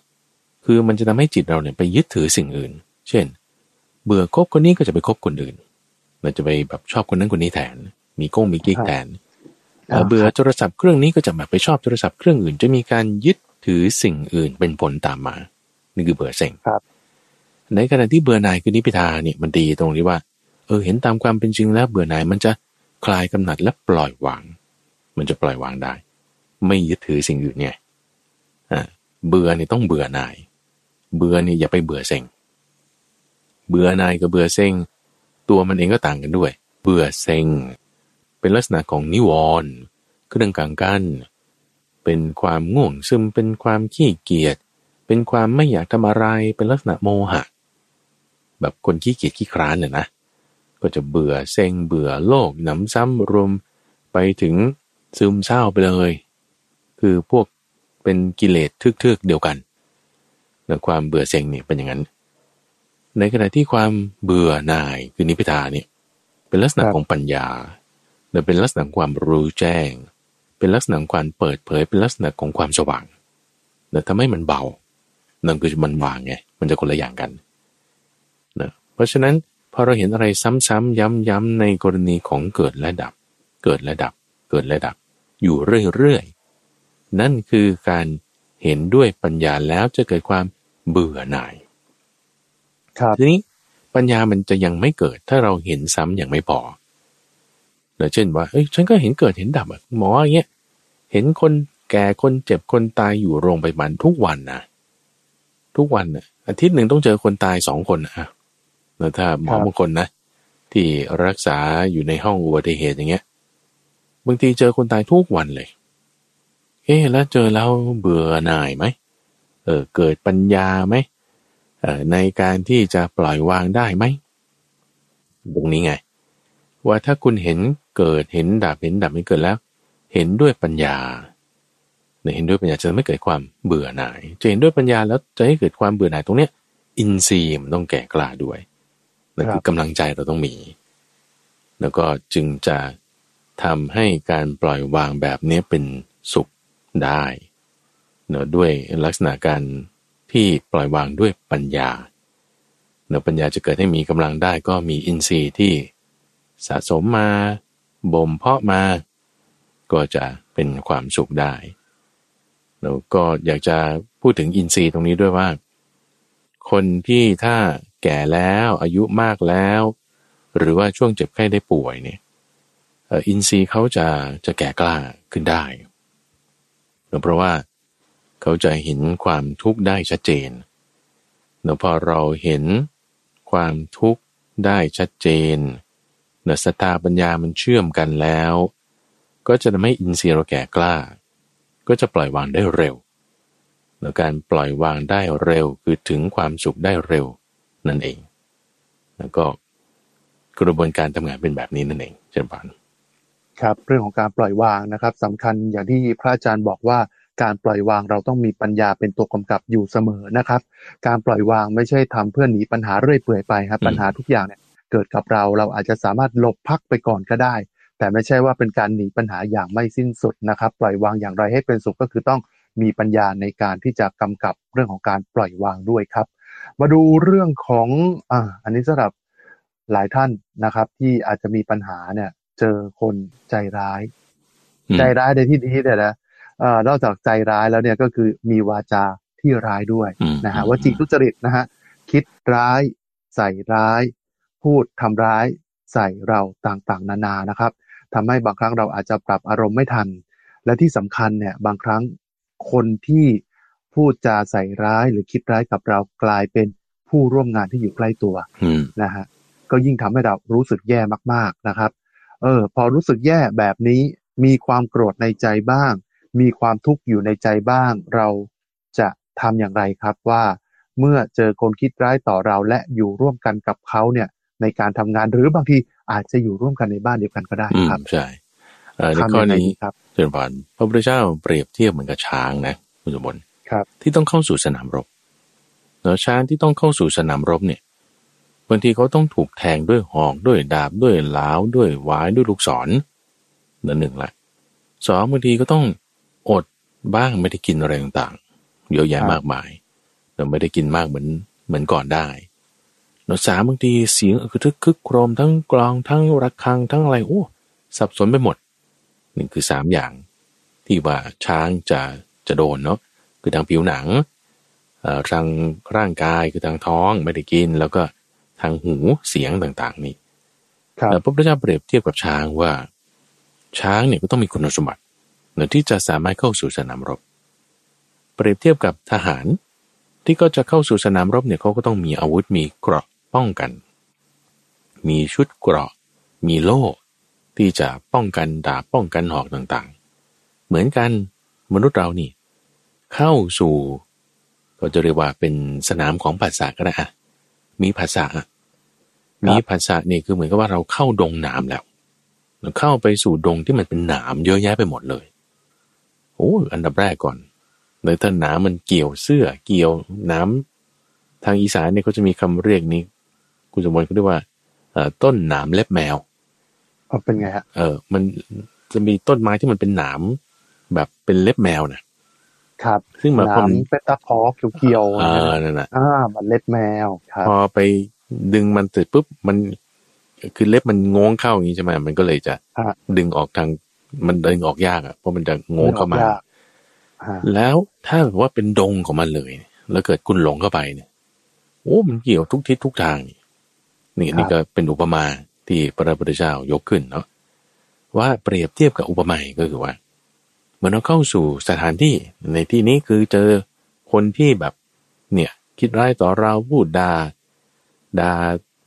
คือมันจะทำให้จิตเราเนี่ยไปยึดถือสิ่งอื่น เช่น เบื่อคบคนนี้ก็จะไปคบคนอื่นเราจะไปแบบชอบคนนั้นคนนี้แทน มีก้งมีกิ๊กครับแทนเอ่อเบื่อโทรศัพท์เครื่องนี้ก็จะแบบไปชอบโทรศัพท์เครื่องอื่น จะมีการยึดถือสิ่งอื่นเป็นผลตามมา นี่คือเบื่อเซ็งครับ ในขณะที่เบื่อหน่ายคือนิพิทาเนี่ยมันดีตรงที่ว่า เออเห็นตามความเป็นจริงแล้วเบื่อหน่ายมันจะคลายกำหนัดและปล่อยวาง มันจะปล่อยวางได้ ไม่ยึดถือสิ่งอื่นไงอ่เบื่อเนี่ยต้องเบื่อหน่าย เบื่อเนี่ยอย่าไปเบื่อเซ็ง เบื่อหน่ายกับเบื่อเซ็ง ตัวมันเองก็ต่างกันด้วย เบื่อเซ็ง เป็นลักษณะของนิวรณ์เครื่องกลางกั้น เป็นความง่วงซึม เป็นความขี้เกียจ เป็นความไม่อยากทำอะไร เป็นลักษณะโมหะ แบบคนขี้เกียจขี้คร้านเนี่ยนะ ก็จะเบื่อเซ็งเบื่อโลกหนำซ้ำรวมไปถึงซึมเศร้าไปเลย คือพวกเป็นกิเลสทึกๆเดียวกันในความเบื่อเซ็งเนี่ยเป็นอย่างนั้น ในขณะที่ความเบื่อหน่ายคือนิพพานเนี่ยเป็นลักษณะของปัญญาและเป็นลักษณะความรู้แจ้ง เป็นลักษณะความเปิดเผย เป็นลักษณะของความสว่างแต่ทำให้มันเบานั่นคือมันวางไง มันจะคนละอย่างกันนะ เพราะฉะนั้นพอเราเห็นอะไรซ้ำๆย้ำๆในกรณีของเกิดและดับ เกิดและดับ เกิดและดับ อยู่เรื่อยๆ นั่นคือการเห็นด้วยปัญญาแล้วจะเกิดความเบื่อหน่าย ครับทีนี้ปัญญามันจะยังไม่เกิด ถ้าเราเห็นซ้ำอย่างไม่พอเนะเช่นว่าเอ้ยฉันก็เห็นเกิดเห็นดับอะหมออย่างเงี้ยเห็นคนแก่คนเจ็บคนตายอยู่โรงพยาบาลทุกวันนะทุกวันน่ะอาทิตย์หนึ่งต้องเจอคนตายสองคนนะ แล้วถ้าหมอบางคนนะ ที่รักษาอยู่ในห้องอุบัติเหตุอย่างเงี้ยบางทีเจอคนตายทุกวันเลยเอ๊แล้วเจอแล้วเบื่อหน่ายไหมเออเกิดปัญญาไหมเออในการที่จะปล่อยวางได้ไหมตรงนี้ไง ว่าถ้าคุณเห็นเกิดเห็นดับเห็นดับไม่เกิดแล้ว เห็นด้วยปัญญาเห็นด้วยปัญญาจะไม่เกิดความเบื่อหน่าย จะเห็นด้วยปัญญาแล้วจะให้เกิดความเบื่อหน่ายตรงเนี้ย อินทรีย์มันต้องแก่กล้าด้วย นั่นคือกำลังใจเราต้องมี แล้วก็จึงจะทำให้การปล่อยวางแบบนี้เป็นสุขได้เนอะด้วยลักษณะการที่ปล่อยวางด้วยปัญญาเนอะปัญญาจะเกิดให้มีกำลังได้ก็มีอินทรีย์ที่สะสมมาบ่มเพาะมา ก็จะเป็นความสุขได้แล้วก็อยากจะพูดถึงอินทรีย์ตรงนี้ด้วยว่า คนที่ถ้า แก่แล้วอายุมากแล้ว หรือว่าช่วงเจ็บไข้ได้ป่วยเนี่ยอินทรีย์เขาจะจะแก่กล้าขึ้นได้ เพราะว่าเขาจะเห็นความทุกข์ได้ชัดเจนเนาะพอเราเห็นความทุกข์ได้ชัดเจนเนาะสตาปัญญามันเชื่อมกันแล้ว ก็จะทำให้อินทรีย์เราแก่กล้า ก็จะปล่อยวางได้เร็วเนาะการปล่อยวางได้เร็วคือถึงความสุขได้เร็ว นั่นเอง แล้วก็กระบวนการทำงานเป็นแบบนี้นั่นเองเช่นกันครับเรื่องของการปล่อยวางนะครับสำคัญอย่างที่พระอาจารย์บอกว่าการปล่อยวางเราต้องมีปัญญาเป็นตัวกำกับอยู่เสมอนะครับ การปล่อยวางไม่ใช่ทำเพื่อหนีปัญหาเรื่อยเปื่อยไปครับปัญหาทุกอย่างเนี่ยเกิดกับเราเราอาจจะสามารถหลบพักไปก่อนก็ได้ แต่ไม่ใช่ว่าเป็นการหนีปัญหาอย่างไม่สิ้นสุดนะครับ ปล่อยวางอย่างไรให้เป็นสุขก็คือต้องมีปัญญาในการที่จะกำกับเรื่องของการปล่อยวางด้วยครับ มาดูเรื่องของอ่าอันนี้สำหรับหลายท่านนะครับ ที่อาจจะมีปัญหาเนี่ย เจอคนใจร้าย ใจร้ายในที่นี้เนี่ยนะนอกจากใจร้ายแล้วเนี่ยก็คือมีวาจาที่ร้ายด้วยนะฮะว่าจีทุจริตนะฮะคิดร้ายใส่ร้าย พูดทำร้ายใส่เราต่างๆ นานานะครับทำให้บางครั้งเราอาจจะปรับอารมณ์ไม่ทัน และที่สำคัญเนี่ย บางครั้งคนที่ พูดจาใส่ร้ายหรือคิดร้ายกับเรากลายเป็นผู้ร่วมงานที่อยู่ใกล้ตัวนะฮะก็ยิ่งทำให้เรารู้สึกแย่มากๆนะครับ เออ พอรู้สึกแย่แบบนี้ มีความโกรธในใจบ้าง มีความทุกข์อยู่ในใจบ้าง เราจะทำอย่างไรครับว่า เมื่อเจอคนคิดร้ายต่อเราและอยู่ร่วมกันกับเขาเนี่ย ในการทำงานหรือบางทีอาจจะอยู่ร่วมกันในบ้านเดียวกันก็ได้ครับใช่ในข้อนี้ครับเจริญพรพระพุทธเจ้าเปรียบเทียบเหมือนกับช้างนะคุณสมบัติ ที่ต้องเข้าสู่สนามรบเนาะช้างที่ต้องเข้าสู่สนามรบเนี่ยบางทีเขาต้องถูกแทงด้วยหอกด้วยดาบด้วยหลาวด้วยหวายด้วยลูกศรนั่นหนึ่งละสองบางทีก็ต้องอดบ้างไม่ได้กินอะไรต่างๆเยอะแยะมากมายเราไม่ได้กินมากเหมือนเหมือนก่อนได้เนาะสามบางทีเสียงคือทึกคึกโครมทั้งกลองทั้งระฆังทั้งอะไรโอ้สับสนไปหมดนี่คือสามอย่างที่ว่าช้างจะจะโดนเนาะ คือทางผิวหนังทางร่างกายคือทางท้องไม่ได้กิน แล้วก็ทางหูเสียงต่างๆนี่แต่พระพุทธเจ้าเปรียบเทียบกับช้างว่า ช้างเนี่ยก็ต้องมีคุณสมบัติเนื่อที่จะสามารถเข้าสู่สนามรบ เปรียบเทียบกับทหาร ที่ก็จะเข้าสู่สนามรบเนี่ยเขาก็ต้องมีอาวุธมีเกราะป้องกัน มีชุดเกราะ มีโล่ที่จะป้องกันดาบป้องกันหอกต่างๆ เหมือนกันมนุษย์เรานี่ เข้าสู่ ก็จะเรียกว่าเป็นสนามของภาษาก็ได้อะมีภาษามีภาษานี่คือเหมือนกับว่าเราเข้าดงหนามแล้วเราเข้าไปสู่ดงที่มันเป็นหนามเยอะแยะไปหมดเลยโอ้อันดับแรกก่อนเลยถ้าหนามมันเกี่ยวเสื้อเกี่ยวน้ำทางอีสานเนี่ยเขาจะมีคำเรียกนี้ คุณสมบัติเขาเรียกว่าต้นหนามเล็บแมวเป็นไงฮะเออ มันจะมีต้นไม้ที่มันเป็นหนามแบบเป็นเล็บแมวนะ ครับ ซึ่งมาคนเป็นตะพอกเกี่ยวอ่านั่นแหละอ่ามันเล็บแมวพอไปดึงมันเสร็จปุ๊บมัน คือเล็บมันงงเข้าอย่างนี้ใช่ไหมมันก็เลยจะดึงออกทางมันดึงออกยากอะเพราะมันจะงงเข้ามา แล้วถ้าแบบว่าเป็นดงของมันเลย แล้วเกิดคุณหลงเข้าไปเนี่ยโอ้มันเกี่ยวทุกทิศทุกทางนี่นี่นี่ก็เป็นอุปมาที่พระพุทธเจ้ายกขึ้นเนาะว่าเปรียบเทียบกับอุปมาก็คือว่าเมื่อเราเข้าสู่สถานที่ในที่นี้คือเจอคนที่แบบเนี่ยคิดร้ายต่อเราพูดดา่าด่า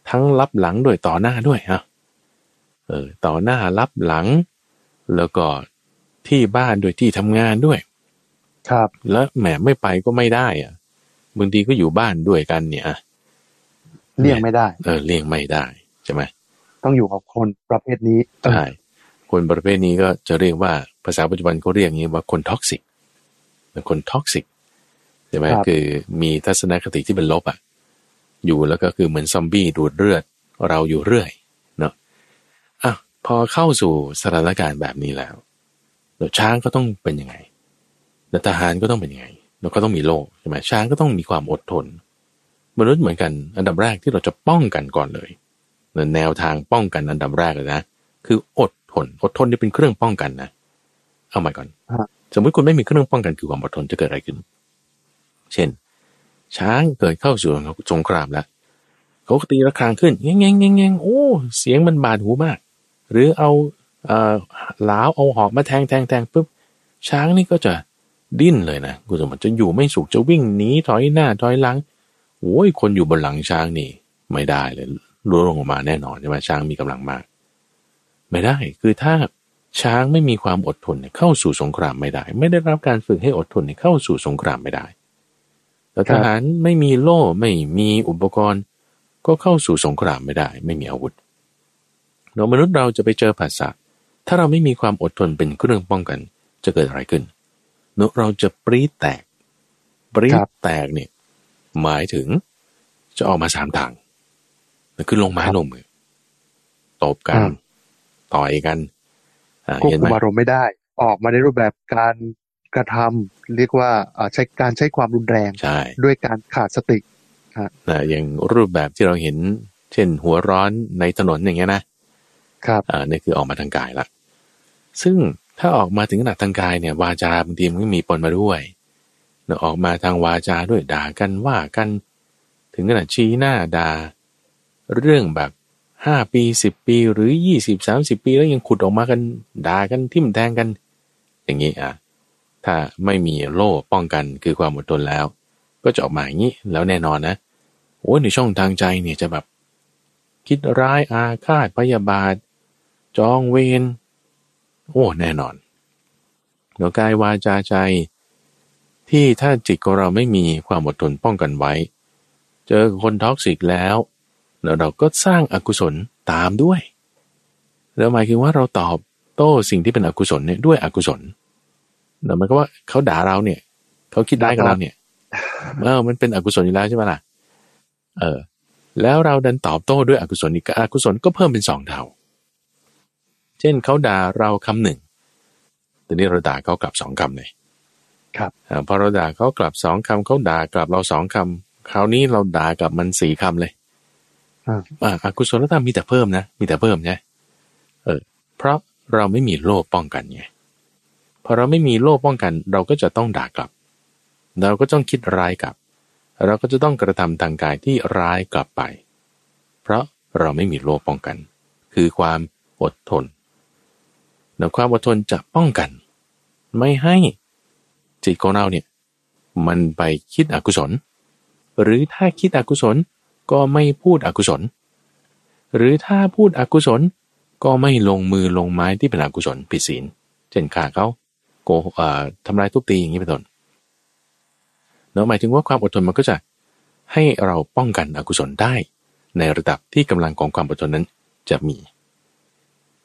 ทั้งรับหลังด้วยต่อหน้าด้วยฮะเออต่อหน้ารับหลัง แล้วก็ที่บ้านด้วยที่ทำงานด้วย ครับแล้วแหมไม่ไปก็ไม่ได้อะบางทีก็อยู่บ้านด้วยกันเนี่ยเลี่ยงไม่ได้ เออเลี่ยงไม่ได้ใช่ไหมต้องอยู่กับคนประเภทนี้ใช่ คนประเภทนี้ก็จะเรียกว่าภาษาปัจจุบันเขาเรียกงี้ว่าคน toxic เป็นคน toxic ใช่ไหมคือมีทัศนคติที่เป็นลบอะ อยู่แล้วก็คือเหมือนซอมบี้ดูดเลือดเราอยู่เรื่อยเนาะอะพอเข้าสู่สถานการณ์แบบนี้แล้วแล้วช้างก็ต้องเป็นยังไงแล้วทหารก็ต้องเป็นยังไงแล้วก็ต้องมีโลกใช่ไหมช้างก็ต้องมีความอดทน มนุษย์เหมือนกัน อันดับแรกที่เราจะป้องกันก่อนเลยแนวทางป้องกันอันดับแรกเลยนะ คืออดท น อดทนนี่เป็นเครื่องป้องกันนะเอาใหม่ก่อนสมมติคุณไม่มีเครื่องป้องกันคือความอดทนจะเกิดอะไรขึ้น เช่น ช้างเกิดเข้าสู่สงครามแล้วเขาตีระฆังขึ้นแง่งแง่งแง่งโอ้เสียงมันบาดหูมาก หรือเอาเอ่อหลาวเอาหอกมาแทงแทงแทงปุ๊บช้างนี่ก็จะดิ้นเลยนะคุณสมบัติจะอยู่ไม่สุขจะวิ่งหนีถอยหน้าถอยหลังโอ้ยคนอยู่บนหลังช้างนี่ ไม่ได้เลยร่วงลงมาแน่นอนใช่ไหมช้างมีกำลังมาก ไม่ได้ คือถ้าช้างไม่มีความอดทนเข้าสู่สงครามไม่ได้ ไม่ได้รับการฝึกให้อดทนเข้าสู่สงครามไม่ได้แต่ทหารไม่มีโล่ไม่มีอุปกรณ์ ก็เข้าสู่สงครามไม่ได้ ไม่มีอาวุธเรามนุษย์เราจะไปเจอภาษาถ้าเราไม่มีความอดทนเป็นเครื่องป้องกัน จะเกิดอะไรขึ้นนเราจะปรีแตก ปรีแตกเนี่ยหมายถึงจะออกมาสามทางคือลงไม้ลงมือตบกัน ต่อยกันควบคุมอารมณ์ไม่ได้ ออกมาในรูปแบบการกระทำเรียกว่าใช้การใช้ความรุนแรงใช่ด้วยการขาดสตินะอย่างรูปแบบที่เราเห็น เช่นหัวร้อนในถนนอย่างเงี้ยนะครับอ่านี่คือออกมาทางกายละซึ่งถ้าออกมาถึงขนาดทางกายเนี่ย วาจาบางทีมันก็มีปนมาด้วยเนะออกมาทางวาจาด้วยด่ากันว่ากัน ถึงขนาดชี้หน้าด่าเรื่องแบบ ห้าปีสิบปีหรือยี่สิบสามสิบปีแล้วยังขุดออกมากันด่ากันทิ่มแทงกัน อย่างนี้อะถ้าไม่มีโล่ป้องกันคือความอดทนแล้ว ก็จะออกมาอย่างนี้แล้วแน่นอนนะโอ้ในช่องทางใจเนี่ยจะแบบ คิดร้ายอาฆาตพยาบาท จองเวรโอ้แน่นอนเนื้อกายวาจาใจ ที่ถ้าจิตของเราไม่มีความอดทนป้องกันไว้ เจอคนท็อกซิกแล้ว แล้วเราก็สร้างอากุศลตามด้วย แล้วหมายคือว่าเราตอบโต้สิ่งที่เป็นอกุศลเนี่ยด้วยอกุศลเนาะมันก็ว่าเขาด่าเราเนี่ย เขาคิดได้กับเราเนี่ยเออมันเป็นอกุศลอยู่แล้วใช่ไหมล่ะ เออ แล้วเราดันตอบโต้ด้วยอกุศลอีกอกุศลก็เพิ่มเป็นสองเท่า เช่นเขาด่าเราคำหนึ่งแต่นี้เราด่าเขากลับสองคำเลยครับอพอเราด่าเขากลับสองคำเขาด่ากลับเราสองคำคราวนี้เราด่ากับมันสี่คำเลย อาอกุศลธรรมมีแต่เพิ่มนะ มีแต่เพิ่มใช่เออ เพราะเราไม่มีโลภป้องกันไงพอเราไม่มีโล่ป้องกัน เราก็จะต้องด่ากลับ เราก็ต้องคิดร้ายกลับ เราก็จะต้องกระทำทางกายที่ร้ายกลับไป เพราะเราไม่มีโล่ป้องกัน คือความอดทนแ้วความอดทนจะป้องกัน ไม่ให้จิตของเราเนี่ย มันไปคิดอกุศล หรือถ้าคิดอกุศล ก็ไม่พูดอกุศล หรือถ้าพูดอกุศลก็ไม่ลงมือลงไม้ที่เป็นอกุศลผิดศีล เช่นฆ่าเขาโกเอ่อทำลายทุบตีอย่างนี้เป็นต้นเนาะหมายถึงว่าความอดทนมันก็จะให้เราป้องกันอกุศลได้ ในระดับที่กำลังของความอดทนนั้นจะมี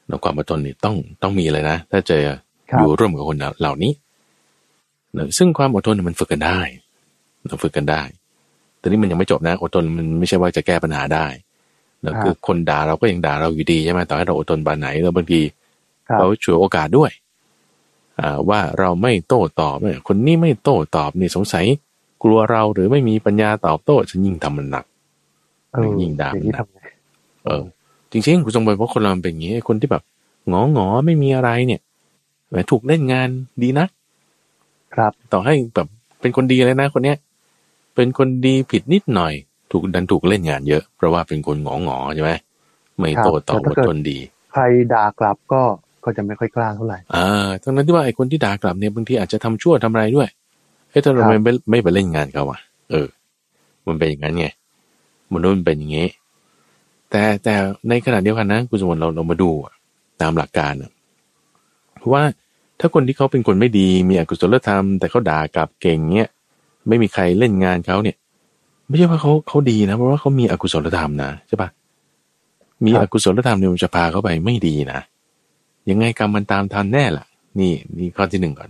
เนาะความอดทนนี่ต้องต้องมีเลยนะ ถ้าเจอครับอยู่ร่วมกับคนเหล่านี้เนาะซึ่งความอดทนมันฝึกกันได้เราฝึกกันได้ แต่นี่มันยังไม่จบนะอดทนมันไม่ใช่ว่าจะแก้ปัญหาได้เนาะครับคือคนด่าเราก็ยังด่าเราอยู่ดีใช่ไหมต่อให้เราอดทนบานไหนแล้วบางทีครับเขาฉวยโอกาสด้วยอ่าว่าเราไม่โต้ตอบเนี่ยคนนี้ไม่โต้ตอบนี่สงสัยกลัวเราหรือไม่มีปัญญาตอบโต้ฉันยิ่งทำมันหนักเออยิ่งด่าอย่างนี้มันหนักทำไงเออ จริงๆคุณทรงบอกว่าคนเรามันเป็นอย่างนี้คนที่แบบงองอๆไม่มีอะไรเนี่ยแหมถูกเล่นงานดีนักครับ ต่อให้แบบเป็นคนดีเลยนะคนเนี้ย เป็นคนดีผิดนิดหน่อย ถูกดันถูกเล่นงานเยอะ เพราะว่าเป็นคนงองอๆใช่ไหมไม่โตตอบครับแต่อถ้าดเกิดทนดี ใครด่ากลับก็ก็จะไม่ค่อยกล้าเท่าไหร่อ่าทั้งนั้นที่ว่าไอ้คนที่ด่ากลับเนี่ยบางทีอาจจะทำชั่วทำอะไรด้วยเฮ้ยทำไมครับไม่ไม่ไปเล่นงานเขาอะ เออ มันเป็นอย่างนั้นไงมนุษย์มันเป็นอย่างนี้ แต่แต่ในขณะเดียวกันนะคุณสมบัติเราเรามาดูอะตามหลักการอะเพราะว่าถ้าคนที่เขาเป็นคนไม่ดีมีอกุศลธรรม แต่เขาด่ากลับเก่งเนี้ย ไม่มีใครเล่นงานเขาเนี่ย ไม่ใช่ว่าเขาเขาดีนะ เพราะว่าเขามีอกุศลธรรมนะใช่ปะมีอกุศลธรรมเนี่ยมันจะพาเขาไปไม่ดีนะยังไงกรรมมันตามทันแน่ล่ะ นี่นี่ข้อที่หนึ่งก่อน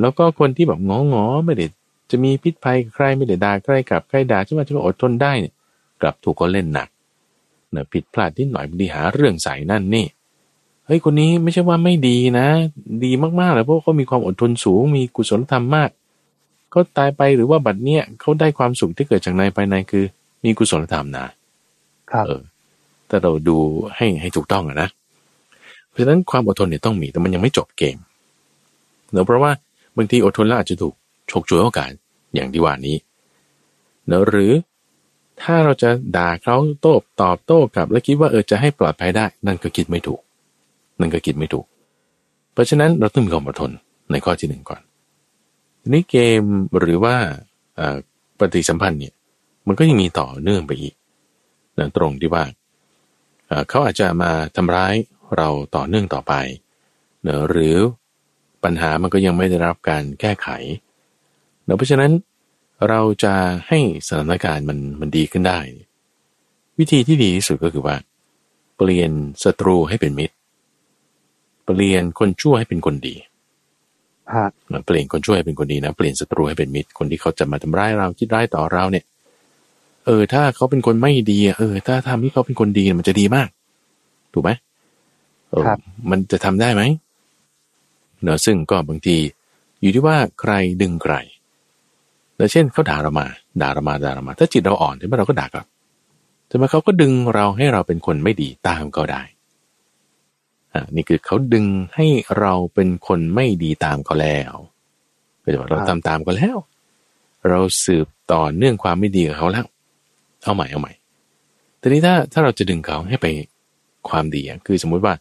แล้วก็คนที่แบบงองอไม่ได้จะมีพิษภัยใครไม่ได้ด่าใครกลับใครด่าใช่ไหมที่ว่าอดทนได้เนี่ยกลับถูกก็เล่นหนักเนอะผิดพลาดนิดหน่อยบางทีหาเรื่องใส่นั่นนี่เฮ้ยคนนี้ไม่ใช่ว่าไม่ดีนะ ดีมากๆเลยเพราะเขามีความอดทนสูงมีกุศลธรรมมาก เขาตายไปหรือว่าบัดเนี้ยเขาได้ความสุขที่เกิดจากในภายในคือ มีกุศลธรรมนะครับเออแต่เราดูให้ให้ถูกต้องอะนะเพราะฉะนั้นความอดทนเนี่ยต้องมีแต่มันยังไม่จบเกมเนอะเพราะว่าบางทีอดทนแล้วอาจจะถูกฉกฉวยโอกาสอย่างที่ว่านี้เนอะหรือถ้าเราจะด่าเขาโต้ตอบโต้กลับ แล้วคิดว่าเออจะให้ปลอดภัยได้ นั่นก็คิดไม่ถูก นั่นก็คิดไม่ถูก เพราะฉะนั้นเราต้องมีความอดทนในข้อที่หนึ่งก่อน ทีนี้เกมหรือว่าปฏิสัมพันธ์เนี่ยมันก็ยังมีต่อเนื่องไปอีกนะตรงที่ว่าเขาอาจจะมาทำร้ายเราต่อเนื่องต่อไปเนอะหรือปัญหามันก็ยังไม่ได้รับการแก้ไขเนอะเพราะฉะนั้นเราจะให้สถานการณ์มันมันดีขึ้นได้ วิธีที่ดีที่สุดก็คือว่า เปลี่ยนศัตรูให้เป็นมิตร เปลี่ยนคนชั่วให้เป็นคนดี เปลี่ยนคนชั่วให้เป็นคนดีนะ เปลี่ยนศัตรูให้เป็นมิตร คนที่เขาจะมาทำร้ายเราคิดร้ายต่อเราเนี่ย เออ ถ้าเขาเป็นคนไม่ดีอะเออ ถ้าทำให้เขาเป็นคนดีมันจะดีมาก ถูกไหมเออครับมันจะทำได้ไหมเนอะซึ่งก็บางที อยู่ที่ว่าใครดึงใครแล้วเช่นเขาด่าเรามา ด่าเรามาด่าเรามา ถ้าจิตเราอ่อนใช่ไหมเราก็ด่ากลับแต่มาเขาก็ดึงเราให้เราเป็นคนไม่ดีตามก็ได้ อ่านี่คือเขาดึงให้เราเป็นคนไม่ดีตามเขาแล้วก็จะบอกเราทำตามก็แล้ว เราสืบต่อเนื่องความไม่ดีกับเขาแล้ว เอาใหม่เอาใหม่ทีนี้ถ้าถ้าเราจะดึงเขาให้ไปความดีอะคือสมมุติว่า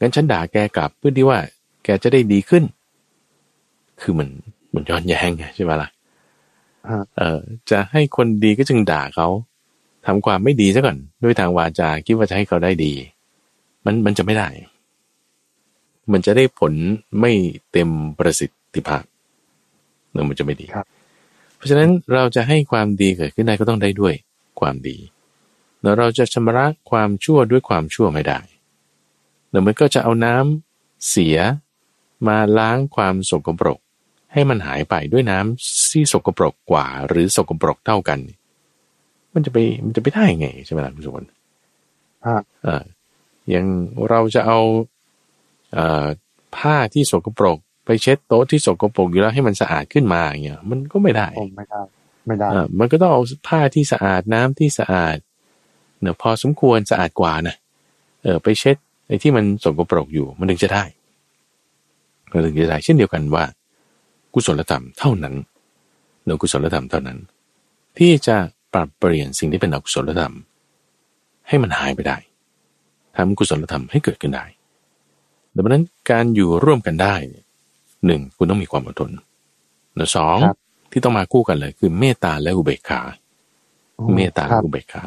งั้นฉันด่าแกกลับเพื่อที่ว่า แกจะได้ดีขึ้น คือมันมันย้อนแย้งไงใช่ไหมล่ะฮะเออจะให้คนดีก็จึงด่าเขาทำความไม่ดีซะก่อน ด้วยทางวาจาคิดว่าจะให้เขาได้ดี มันมันจะไม่ได้ มันจะได้ผลไม่เต็มประสิทธิภาพเนอะมันจะไม่ดีครับเพราะฉะนั้นเราจะให้ความดีเกิดขึ้นได้ก็ต้องได้ด้วยความดีเนอะเราจะชำระความชั่วด้วยความชั่วไม่ได้เนอะมันก็จะเอาน้ำเสียมาล้างความสกปรก ให้มันหายไปด้วยน้ำที่สกปรกกว่า หรือสกปรกเท่ากัน มันจะไปมันจะไปได้ไงใช่ไหมล่ะคุณสุวรรณฮะเอออย่างเราจะเอาเอ่อ ผ้าที่สกปรก ไปเช็ดโต๊ะที่สกปรกอยู่แล้วให้มันสะอาดขึ้นมาอย่างเงี้ยมันก็ไม่ได้ผมไม่ได้ไม่ได้เออมันก็ต้องเอาผ้าที่สะอาดน้ำที่สะอาดเนอะพอสมควรสะอาดกว่านะเออไปเช็ดไอ้ที่มันสกปรกอยู่มันถึงจะได้มันถึงจะได้เช่นเดียวกันว่า กุศลธรรมเท่านั้นเนอะกุศลธรรมเท่านั้น ที่จะปรับเปลี่ยนสิ่งที่เป็นอกุศลธรรม ให้มันหายไปได้ทำกุศลธรรมให้เกิดขึ้นได้ ดังนั้นการอยู่ร่วมกันได้เนี่ยหนึ่งคุณต้องมีความอดทนและสองครับที่ต้องมาคู่กันเลย คือเมตตาและอุเบกขา เมตตาและอุเบกขา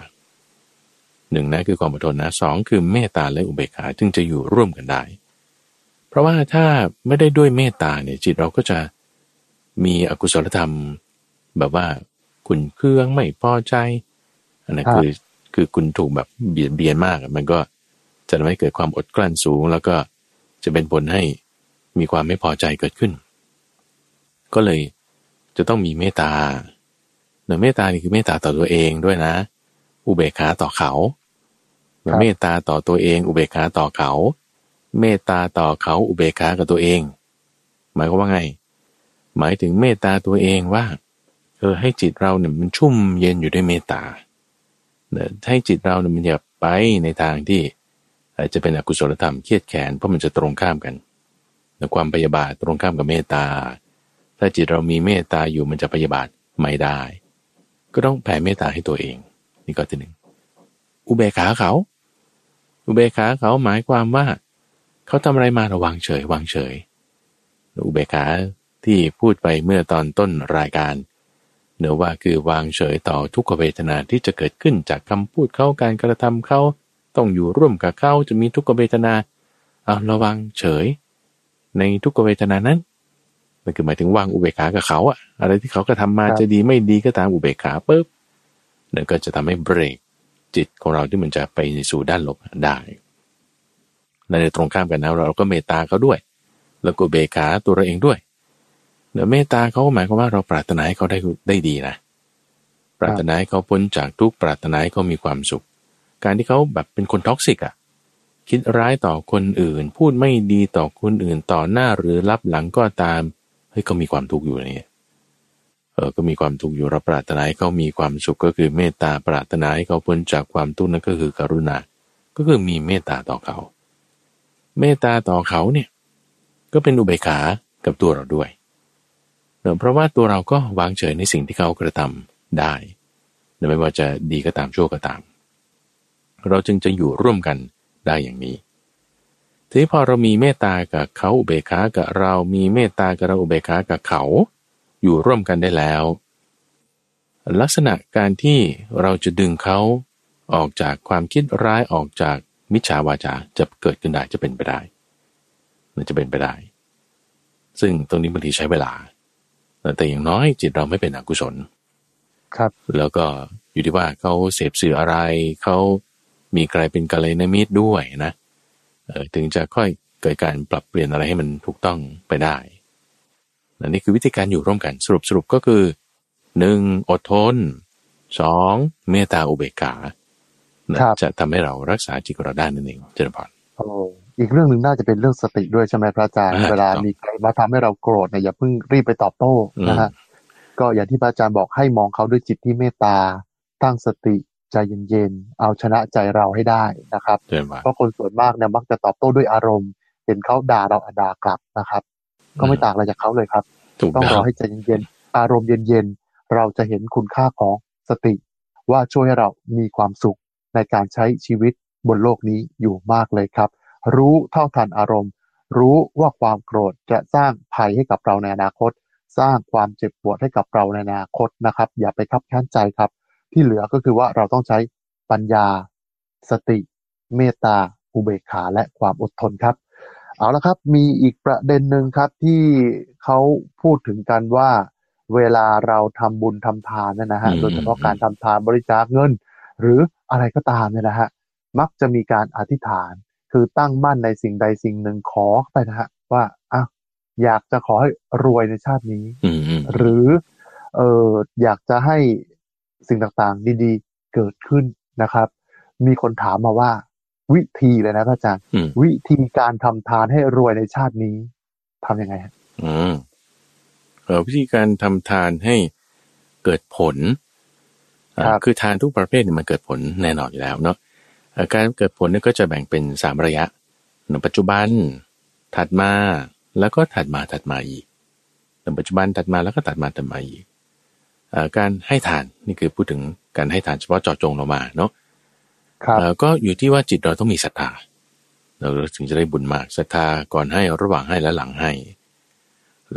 หนึ่งนะคือความอดทนนะสองคือเมตตาและอุเบกขาจึงจะอยู่ร่วมกันได้ เพราะว่าถ้าไม่ได้ด้วยเมตตาเนี่ยจิตเราก็จะมีอกุศลธรรม แบบว่าขุนเคืองไม่พอใจอันนั้นคือคือคุณถูกแบบเบียดเบียนมากมันก็จะทำให้เกิดความอดกลั้นสูง แล้วก็ จะเป็นผลให้มีความไม่พอใจเกิดขึ้น ก็เลยจะต้องมีเมตตาเนื้อเมตตานี่คือเมตตาต่อตัวเองด้วยนะ อุเบกขาต่อเขาเมตตาต่อตัวเอง อุเบกขาต่อเขา เมตตาต่อเขาอุเบกขากับตัวเอง หมายความว่าไง หมายถึงเมตตาตัวเองว่าเออให้จิตเราเนี่ยมันชุ่มเย็นอยู่ด้วยเมตตาเนี่ยให้จิตเราเนี่ยมันอย่าไปในทางที่ จะเป็นอกุศลธรรมเครียดแค้นเพราะมันจะตรงข้ามกันแต่ความพยาบาทตรงข้ามกับเมตตา ถ้าจิตเรามีเมตตาอยู่มันจะพยาบาทไม่ได้ ก็ต้องแผ่เมตตาให้ตัวเอง นี่ก็ที่หนึ่งอุเบกขาเขา อุเบกขาเขาหมายความว่า เขาทำอะไรมาระวังเฉย วางเฉย อุเบกขาที่พูดไปเมื่อตอนต้นรายการเนื้อว่าคือวางเฉยต่อทุกขเวทนาที่จะเกิดขึ้นจากคำพูดเขาการกระทำเขา ต้องอยู่ร่วมกับเขาจะมีทุกขเวทนาเอาระวังเฉย ในทุกขเวทนานั้นนั่นคือหมายถึงวางอุเบกขากับเขาอะอะไรที่เขากระทำมาจะดีไม่ดีก็ตามอุเบกขาปุ๊บนั่นก็จะทำให้เบรกจิตของเราที่มันจะไปสู่ด้านลบได้ในตรงข้ามกันนะเราก็เมตตาเขาด้วย แล้วก็อุเบกขาตัวเราเองด้วยเดี๋ยวเมตตาเขาหมายความว่าเราปรารถนาให้เขาได้ได้ดีนะ ปรารถนาให้เขาพ้นจากทุกข์ปรารถนาให้เขามีความสุข การที่เขาแบบเป็นคน toxic อะคิดร้ายต่อคนอื่น พูดไม่ดีต่อคนอื่นต่อหน้าหรือลับหลังก็ตามเฮ้ยเขามีความทุกข์อยู่นี่เออก็มีความทุกข์อยู่เราปรารถนาให้เขามีความสุขก็คือเมตตาปรารถนาให้เขาพ้นจากความทุกข์นั่นก็คือกรุณา ก็คือมีเมตตาต่อเขา เมตตาต่อเขาเนี่ยก็เป็นอุเบกขากับตัวเราด้วยเนื่องเพราะว่าตัวเราก็วางเฉยในสิ่งที่เขากระทำได้ ไม่ว่าจะดีก็ตามชั่วก็ตาม เราจึงจะอยู่ร่วมกันได้อย่างนี้ทีนี้พอเรามีเมตตากับเขาอุเบกขากับเรา มีเมตตากับเราอุเบกขากับเขา อยู่ร่วมกันได้แล้ว ลักษณะการที่เราจะดึงเขาออกจากความคิดร้ายออกจากมิจฉาวาจาจะเกิดขึ้นได้จะเป็นไปได้มันจะเป็นไปได้ ซึ่งตรงนี้บางทีใช้เวลา แต่อย่างน้อยจิตเราไม่เป็นอกุศล ครับ แล้วก็อยู่ที่ว่าเขาเสพสื่ออะไรเขา มีใครเป็นกัลยาณมิตรด้วยนะเออถึงจะค่อยเกิดการปรับเปลี่ยนอะไรให้มันถูกต้องไปได้นนี่คือวิธีการอยู่ร่วมกันสรุปสรุปก็คือหนึ่งอดทนสองเมตตาอุเบกขาจะทำให้เรารักษาจิตเราได้นั่นเองเจริญพรโอ้อีกเรื่องหนึ่งน่าจะเป็นเรื่องสติด้วยใช่ไหมพระอาจารย์เวลามีใครมาทำให้เราโกรธเนี่ยอย่าเพิ่งรีบไปตอบโต้นะฮะก็อย่างที่พระอาจารย์บอกให้มองเขาด้วยจิตที่เมตตาตั้งสติ ใจเย็นๆ เอาชนะใจเราให้ได้นะครับ เพราะคนส่วนมากเนี่ยมักจะตอบโต้ด้วยอารมณ์ เห็นเขาด่าเราด่ากลับนะครับ ก็ไม่ต่างอะไรจากเขาเลยครับ ต้องรอให้ใจเย็นๆ อารมณ์เย็นๆ เราจะเห็นคุณค่าของสติ ว่าช่วยให้เรามีความสุขในการใช้ชีวิตบนโลกนี้อยู่มากเลยครับ รู้เท่าทันอารมณ์ รู้ว่าความโกรธจะสร้างภัยให้กับเราในอนาคต สร้างความเจ็บปวดให้กับเราในอนาคตนะครับ อย่าไปคับแค้นใจครับ ที่เหลือก็คือว่าเราต้องใช้ปัญญา สติ เมตตาอุเบกขาและความอดทนครับ เอาละครับ มีอีกประเด็นหนึ่งครับที่เขาพูดถึงกันว่า เวลาเราทำบุญทำทานเนี่ยนะฮะโดยเฉพาะการทำทานบริจาคเงิน หรืออะไรก็ตามเนี่ยนะฮะมักจะมีการอธิษฐาน คือตั้งมั่นในสิ่งใดสิ่งหนึ่งขอไปนะฮะว่าอะอยากจะขอให้รวยในชาตินี้ หรือเอออยากจะให้ สิ่งต่างๆ ดีๆ เกิดขึ้นนะครับ มีคนถามมาว่า วิธีเลยนะพระอาจารย์ วิธีการทำทานให้รวยในชาตินี้ ทํำยังไงฮะอืมเออวิธีการทำทานให้เกิดผลคือทานทุกประเภทเนี่ยมันเกิดผลแน่นอนอยู่แล้วเนาะการเกิดผลนี่ก็จะแบ่งเป็นสามระยะในปัจจุบัน ถัดมาแล้วก็ถัดมาถัดมาอีกในปัจจุบันถัดมาแล้วก็ถัดมาถัดมาอีก การให้ทานนี่คือพูดถึงการให้ทานเฉพาะเจาะจงลงมาเนาะก็อยู่ที่ว่าจิตเราต้องมีศรัทธาเราถึงจะได้บุญมากศรัทธาก่อนให้ระหว่างให้และหลังให้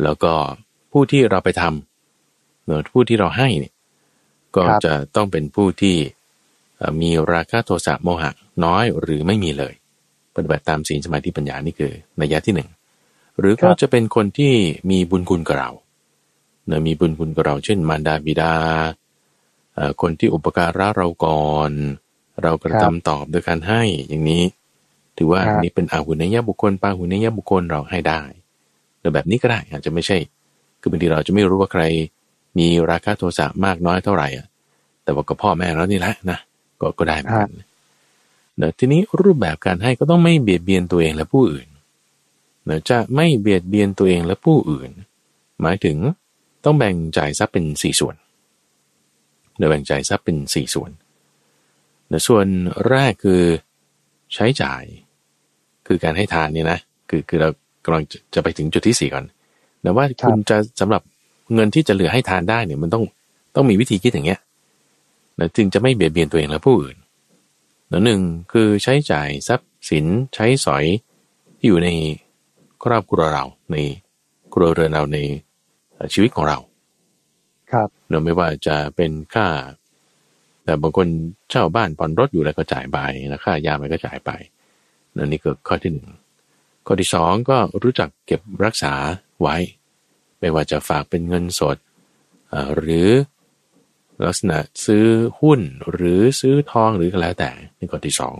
แล้วก็ผู้ที่เราไปทำเนือผู้ที่เราให้เนี่ยก็ครับจะต้องเป็นผู้ที่เอ่อมีราคะโทสะโมหะน้อยหรือไม่มีเลย ปฏิบัติตามศีลสมาธิปัญญานี่คือนัยยะที่หนึ่งหรือก็ครับจะเป็นคนที่มีบุญคุณกับเราเนะมีบุญคุณกับเราเช่นมารดาบิดาเอ่อคนที่อุปการะเราก่อน เรากระทำตอบโดยการให้อย่างนี้ ถือว่าครับอันนี้เป็นอาหุเนยบุคคลปาหุเนยบุคคลเราให้ได้แต่แบบนี้ก็ได้อาจจะไม่ใช่ คือบางทีเราจะไม่รู้ว่าใคร มีราคะโทสะมากน้อยเท่าไหร่อะ แต่ว่าก็พ่อแม่เรานี่แหละนะก็ก็ได้เหมือนกันเนอะทีนี้รูปแบบการให้ก็ต้องไม่เบียดเบียนตัวเองและผู้อื่นเนอะจะไม่เบียดเบียนตัวเองและผู้อื่น หมายถึง ต้องแบ่งจ่ายทรัพย์เป็นสี่ส่วนเนอแบ่งจ่ายทรัพย์เป็นสี่ส่วนเนอะส่วนแรกคือใช้จ่าย คือการให้ทานเนี่ยนะ คือคือเรากำลังจะจะไปถึงจุดที่สี่ก่อนแต่ว่าคุณจะสำหรับเงินที่จะเหลือให้ทานได้เนี่ยมันต้องต้องมีวิธีคิดอย่างเงี้ยนะจึงจะไม่เบียดเบียนตัวเองและผู้อื่นนะหนึ่งคือใช้จ่ายทรัพย์สินใช้สอยที่อยู่ในครอบครัวเราในครัวเรือนเราใน ชีวิตของเรา ครับเนอะไม่ว่าจะเป็นค่า แต่บางคนเช่าบ้านผ่อนรถอยู่แล้วก็จ่ายไปนะค่ายามันก็จ่ายไปนั่นนี่คือข้อที่หนึ่งข้อที่สองก็รู้จักเก็บรักษาไว้ ไม่ว่าจะฝากเป็นเงินสดเอ่อหรือลักษณะซื้อหุ้นหรือซื้อทองหรือก็แล้วแต่นี่ข้อที่สอง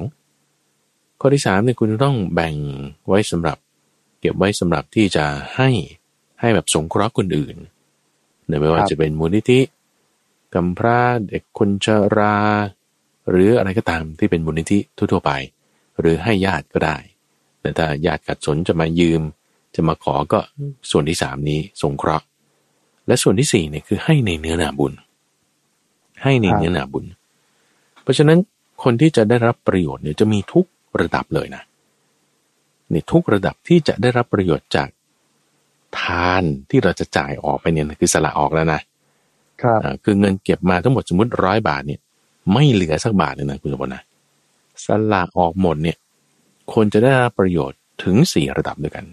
ข้อที่สามเนี่ยคุณต้องแบ่งไว้สำหรับ เก็บไว้สำหรับที่จะให้ ให้แบบสงเคราะห์คนอื่นเนยไม่ว่าจะเป็นมูลนิธิกำพร้าเด็กคนชรา หรืออะไรก็ตามที่เป็นมูลนิธิทั่วๆไป หรือให้ญาติก็ได้แต่ถ้าญาติขัดสนจะมายืม จะมาขอก็ส่วนที่สามนี้สงเคราะห์ และส่วนที่สี่เนี่ยคือให้ในเนื้อนาบุญ ให้ในเนื้อนาบุญ เพราะฉะนั้นคนที่จะได้รับประโยชน์เนี่ยจะมีทุกระดับเลยนะในทุกระดับที่จะได้รับประโยชน์จาก ทานที่เราจะจ่ายออกไปเนี่ยคือสละออกแล้วนะครับอ่าคือเงินเก็บมาทั้งหมดสมมติร้อยบาทเนี่ย ไม่เหลือสักบาทเลยนะคุณสมบัตินะสละออกหมดเนี่ย คนจะได้รับประโยชน์ถึงสี่ระดับด้วยกัน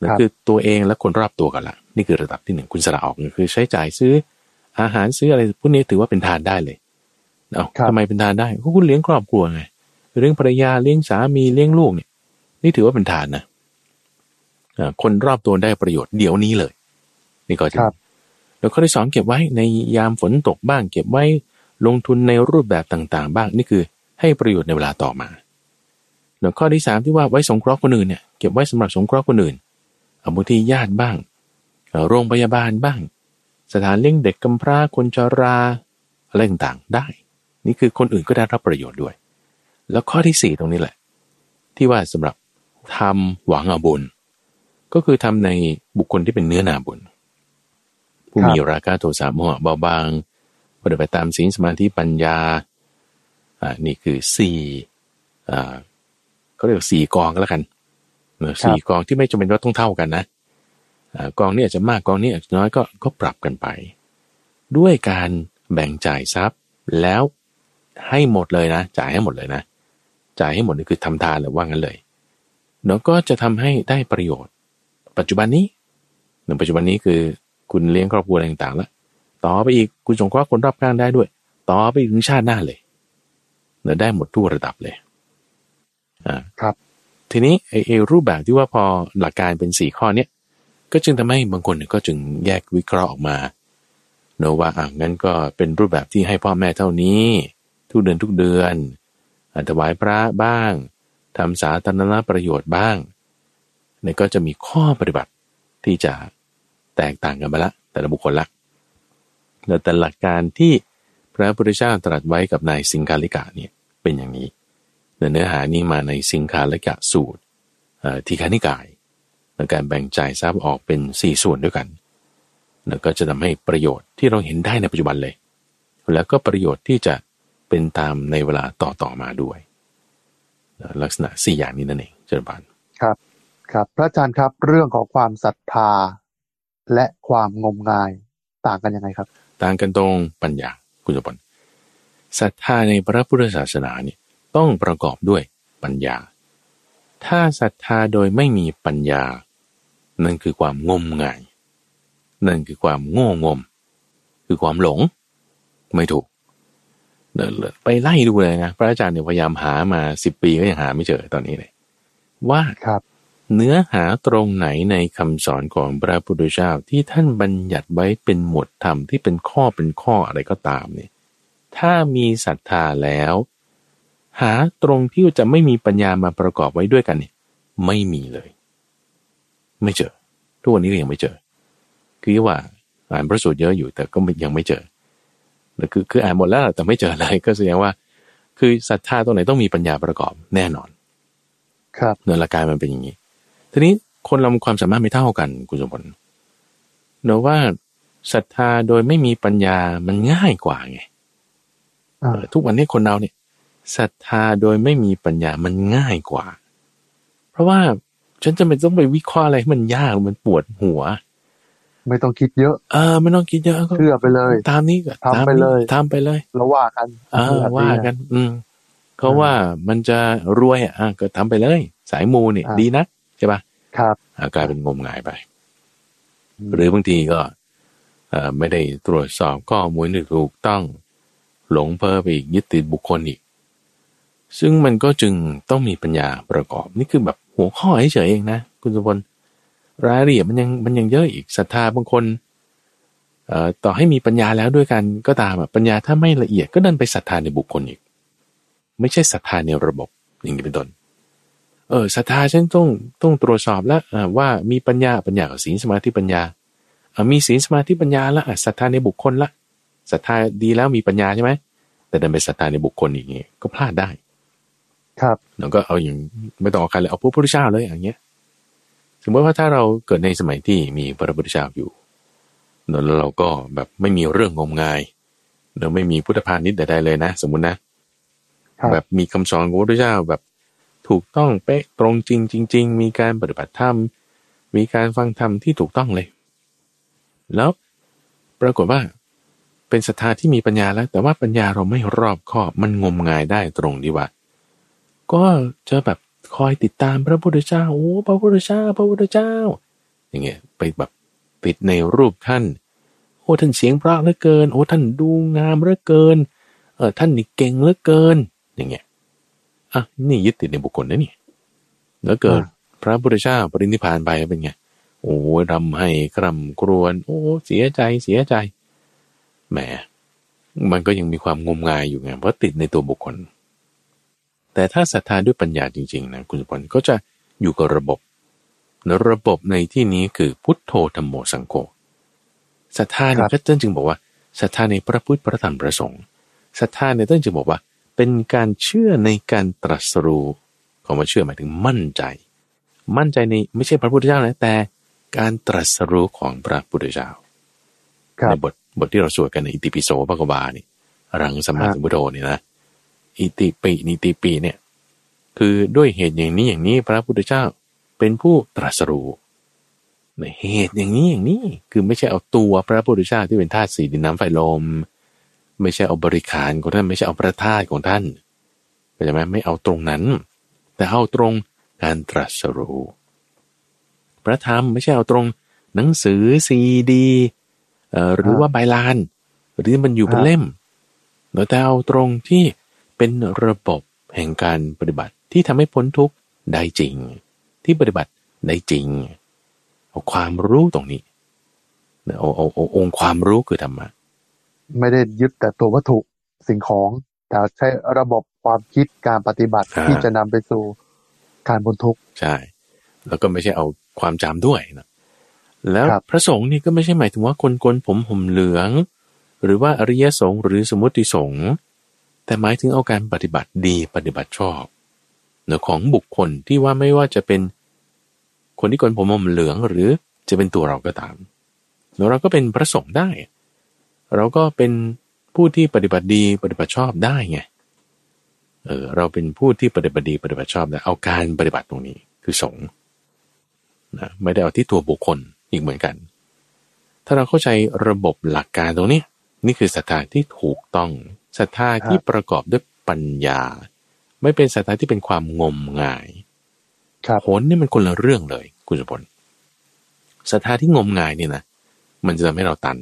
นั่นครับคือตัวเองและคนรอบตัวกันละนี่คือระดับที่หนึ่งคุณสละออกคือใช้จ่ายซื้ออาหารซื้ออะไรพวกนี้ถือว่าเป็นทานได้เลยเอาครับทำไมเป็นทานได้เพราะคุณเลี้ยงครอบครัวไงเลี้ยงภรรยาเลี้ยงสามีเลี้ยงลูกเนี่ย นี่ถือว่าเป็นทานนะอ่า คนรอบตัวได้ประโยชน์เดี๋ยวนี้เลย นี่ก็จะครับแล้วข้อที่สองเก็บไว้ในยามฝนตกบ้าง เก็บไว้ลงทุนในรูปแบบต่าง ๆ บ้างนี่คือให้ประโยชน์ในเวลาต่อมาแล้วข้อที่สามที่ว่าไว้สงเคราะห์คนอื่นเนี่ยเก็บไว้สำหรับสงเคราะห์คนอื่นเอาบางทีญาติบ้างเอ่อโรงพยาบาลบ้าง สถานเลี้ยงเด็กกำพร้าคนชราอะไรต่างๆได้ นี่คือคนอื่นก็ได้รับประโยชน์ด้วย แล้วข้อที่สี่ตรงนี้แหละ ที่ว่าสำหรับทำหวังเอาบุญ ก็คือทำในบุคคลที่เป็นเนื้อนาบุญ ผู้ครับมีราคะโทสะโมหะเบาบางปฏิบัติตามศีลสมาธิปัญญาอ่านี่คือสี่อ่าเขาเรียกว่าสี่กองก็แล้วกันเนอะสี่กองที่ไม่จำเป็นว่าต้องเท่ากันนะอ่ากองนี้อาจจะมากกองนี้อาจจะน้อยก็ก็ปรับกันไป ด้วยการแบ่งจ่ายทรัพย์แล้วให้หมดเลยนะ จ่ายให้หมดเลยนะ จ่ายให้หมดนี่คือทำทานเลยว่างั้นเลยแล้วก็จะทำให้ได้ประโยชน์ ปัจจุบันนี้ในปัจจุบันนี้คือคุณเลี้ยงครอบครัวอะไรต่างๆแล้วต่อไปอีกคุณสงเคราะห์คนรอบข้างได้ด้วย ต่อไปอีกถึงชาติหน้าเลยเนื้อได้หมดทุกระดับเลยอ่าครับ ทีนี้ไอ้ไอ้รูปแบบที่ว่าพอหลักการเป็นสี่ข้อเนี้ยก็จึงทำให้บางคนเนี่ยก็จึงแยกวิเคราะห์ออกมาเนอะว่าอะงั้นก็เป็นรูปแบบที่ให้พ่อแม่เท่านี้ ทุกเดือนทุกเดือนอะถวายพระบ้างทำสาธารณประโยชน์บ้าง เนี่ยก็จะมีข้อปฏิบัติที่จะแตกต่างกันไปละ แต่ละบุคคลละแต่หลักการที่พระพุทธเจ้าตรัสไว้กับนายสิงคาลิกะเนี่ยเป็นอย่างนี้เนื้อหานี้มาในสิงคาลิกะสูตรเอ่อทีฆานิกายในการแบ่งจ่ายทรัพย์ออกเป็นสี่ส่วนด้วยกันแล้วก็จะทำให้ประโยชน์ที่เราเห็นได้ในปัจจุบันเลย แล้วก็ประโยชน์ที่จะเป็นตามในเวลาต่อๆมาด้วย ลักษณะสี่อย่างนี้นั่นเองเจริญบานครับ ครับ พระอาจารย์ครับ เรื่องของความศรัทธา และความงมงายต่างกันยังไงครับ ต่างกันตรงปัญญาคุณสมบัติศรัทธาในพระพุทธศาสนาเนี่ยต้องประกอบด้วยปัญญา ถ้าศรัทธาโดยไม่มีปัญญา นั่นคือความงมงาย นั่นคือความโง่งม คือความหลง ไม่ถูก ไปไล่ดูเลยนะ พระอาจารย์เนี่ยพยายามหามาสิบปีก็ยังหาไม่เจอตอนนี้เลยว่าครับ เนื้อหาตรงไหนในคำสอนของพระพุทธเจ้าที่ท่านบัญญัติไว้เป็นหมวดธรรมที่เป็นข้อเป็นข้ออะไรก็ตามเนี่ย ถ้ามีศรัทธาแล้ว หาตรงที่จะไม่มีปัญญามาประกอบไว้ด้วยกันเนี่ย ไม่มีเลย ไม่เจอ ทุกวันนี้ก็ยังไม่เจอ คือว่าอ่านพระสูตรเยอะอยู่แต่ก็ยังไม่เจอคือคืออ่านหมดแล้วแต่ไม่เจออะไรก็แสดงว่า คือศรัทธาตรงไหนต้องมีปัญญาประกอบแน่นอน ครับเนื้อละกายมันเป็นอย่างนี้ ทีนี้คนเราความสามารถไม่เท่ากันคุณสมบัติเนอะว่าศรัทธาโดยไม่มีปัญญามันง่ายกว่าไงทุกวันนี้คนเราเนี่ยศรัทธาโดยไม่มีปัญญามันง่ายกว่า เพราะว่าฉันจะไม่ต้องไปวิเคราะห์อะไรมันยากมันปวดหัว ไม่ต้องคิดเยอะ เออไม่ต้องคิดเยอะก็เชื่อไปเลย ตามนี้ก็ทำไปเลยทำไปเลยแล้วว่ากันเออว่ากัน อืมเขาว่ามันจะรวยอะก็ทำไปเลย สายมูเนี่ยดีนะใช่ปะครับกลายเป็นงมงายไป หรือบางทีก็เออไม่ได้ตรวจสอบข้อมูลที่ถูกต้องหลงเพ้อไปอีกยึดติดบุคคลอีก ซึ่งมันก็จึงต้องมีปัญญาประกอบ นี่คือแบบหัวข้อเฉยเองนะ คุณสุพลรายละเอียดมันยังมันยังเยอะอีกศรัทธาบางคนเอ่อต่อให้มีปัญญาแล้วด้วยกันก็ตามปัญญาถ้าไม่ละเอียดก็ดันไปศรัทธาในบุคคลอีก ไม่ใช่ศรัทธาในระบบอย่างนี้เป็นต้น เออศรัทธาฉันต้องต้องตรวจสอบแล้วว่ามีปัญญาปัญญากับศีลสมาธิปัญญามีศีลสมาธิปัญญาแล้วศรัทธาในบุคคลละศรัทธาดีแล้วมีปัญญาใช่ไหมแต่ดันไปศรัทธาในบุคคลอย่างนี้ก็พลาดได้ ครับแล้วก็เอาอย่างไม่ต้องเอาใครเลยเอาพระพุทธเจ้าเลยอย่างเงี้ยสมมติว่าถ้าเราเกิดในสมัยที่มีพระพุทธเจ้าอยู่แล้วเราก็แบบไม่มีเรื่องงมงายเราไม่มีพุทธพาณิชย์ใดๆเลยนะ สมมุตินะ แบบมีคำสอนของพระพุทธเจ้าแบบ ถูกต้องเป๊ะตรงจริงจริง ๆ มีการปฏิบัติธรรม มีการฟังธรรมที่ถูกต้องเลย แล้วปรากฏว่า เป็นศรัทธาที่มีปัญญาแล้ว แต่ว่าปัญญาเราไม่รอบคอบมันงมงายได้ตรงดีว่า ก็จะแบบคอยติดตามพระพุทธเจ้าโอ้พระพุทธเจ้าพระพุทธเจ้า อย่างเงี้ยไปแบบติดในรูปท่าน โอ้ท่านเสียงพระเหลือเกิน โอ้ท่านดูงามเหลือเกินเออท่านนี่เก่งเหลือเกิน อย่างเงี้ย อะนี่ยึดติดในบุคคลนะนี่แล้วเกิดพระพุทธเจ้าปรินิพานไปเป็นไง โอ้รำให้คร่ำครวญโอ้เสียใจเสียใจแหมมันก็ยังมีความงมงายอยู่ไงเพราะติดในตัวบุคคล แต่ถ้าศรัทธาด้วยปัญญาจริงๆนะคุณสุพลก็จะอยู่กับระบบระบบในที่นี้คือพุทโธธรรมโมสังโฆศรัทธาเนี่ยก็ต้นจึงบอกว่าศรัทธาในพระพุทธพระธรรมพระสงฆ์ศรัทธาในต้นจึงบอกว่า เป็นการเชื่อในการตรัสรู้คำว่าเชื่อหมายถึงมั่นใจ มั่นใจในไม่ใช่พระพุทธเจ้านะแต่การตรัสรู้ของพระพุทธเจ้าในบทบทที่เราสวดกันในอิติปิโสพระกบานี่รังสมาธิบุโธนี่นะอิติปินิติปีเนี่ย คือด้วยเหตุอย่างนี้อย่างนี้พระพุทธเจ้าเป็นผู้ตรัสรู้ในเหตุอย่างนี้อย่างนี้คือไม่ใช่เอาตัวพระพุทธเจ้าที่เป็นธาตุสี่ดินน้ำไฟลม ไม่ใช่เอาบริขารของท่านไม่ใช่เอาพระธาตุของท่านเข้าใจไหมไม่เอาตรงนั้น แต่เอาตรงการตรัสรู้พระธรรมไม่ใช่เอาตรงหนังสือซีดีหรือว่าใบลาน หรือมันอยู่เป็นเล่มแต่เอาตรงที่เป็นระบบแห่งการปฏิบัติที่ทำให้พ้นทุกข์ได้จริง ที่ปฏิบัติได้จริง เอาความรู้ตรงนี้เอาเอาเอาองค์ความรู้คือธรรมะ ไม่ได้ยึดแต่ตัววัตถุสิ่งของ แต่ใช้ระบบความคิดการปฏิบัติที่จะนำไปสู่การพ้นทุกข์ใช่ แล้วก็ไม่ใช่เอาความจำด้วยนะแล้วพระสงฆ์นี่ก็ไม่ใช่หมายถึงว่าคนโกนผมห่มเหลือง หรือว่าอริยสงฆ์หรือสมุติสงฆ์แต่หมายถึงเอาการปฏิบัติดีปฏิบัติชอบเนื้อของบุคคลที่ว่าไม่ว่าจะเป็นคนที่กนผมมเหลืองหรือจะเป็นตัวเราก็ตามเราก็เป็นพระสงฆ์ได้ เราก็เป็นผู้ที่ปฏิบัติดีปฏิบัติชอบได้ไง เออเราเป็นผู้ที่ปฏิบัติดีปฏิบัติชอบแต่เอาการปฏิบัติตรงนี้คือสงฆ์นะไม่ได้เอาที่ตัวบุคคลอีกเหมือนกัน ถ้าเราเข้าใจระบบหลักการตรงนี้ นี่คือสถานที่ถูกต้องศรัทธาที่ประกอบด้วยปัญญา ไม่เป็นศรัทธาที่เป็นความงมงายผลนี่มันคนละเรื่องเลย คุณสุพลศรัทธาที่งมงายเนี่ยนะมันจะทำให้เราตัน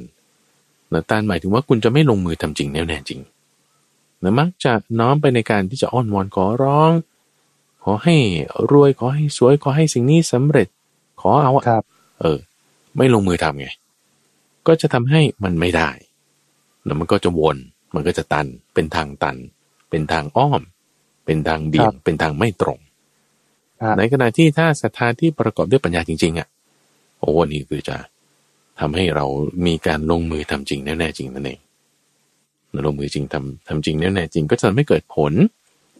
นะตานหมายถึงว่าคุณจะไม่ลงมือทำจริงแน่แน่จริงนะมักจะน้อมไปในการที่จะอ้อนวอนขอร้อง ขอให้รวยขอให้สวยขอให้สิ่งนี้สำเร็จ ขอเอาครับ เออ ไม่ลงมือทำไง ก็จะทำให้มันไม่ได้แล้วมันก็จะวน มันก็จะตัน เป็นทางตัน เป็นทางอ้อม เป็นทางเบี่ยง เป็นทางไม่ตรงครับในขณะที่ถ้าศรัทธาที่ประกอบด้วยปัญญาจริงๆอะ โอ้นี่คือจะ ทำให้เรามีการลงมือทำจริงแน่ๆจริงนั่นเองลงมือจริงทำทำจริงแน่ๆจริง ก็จะทำให้เกิดผล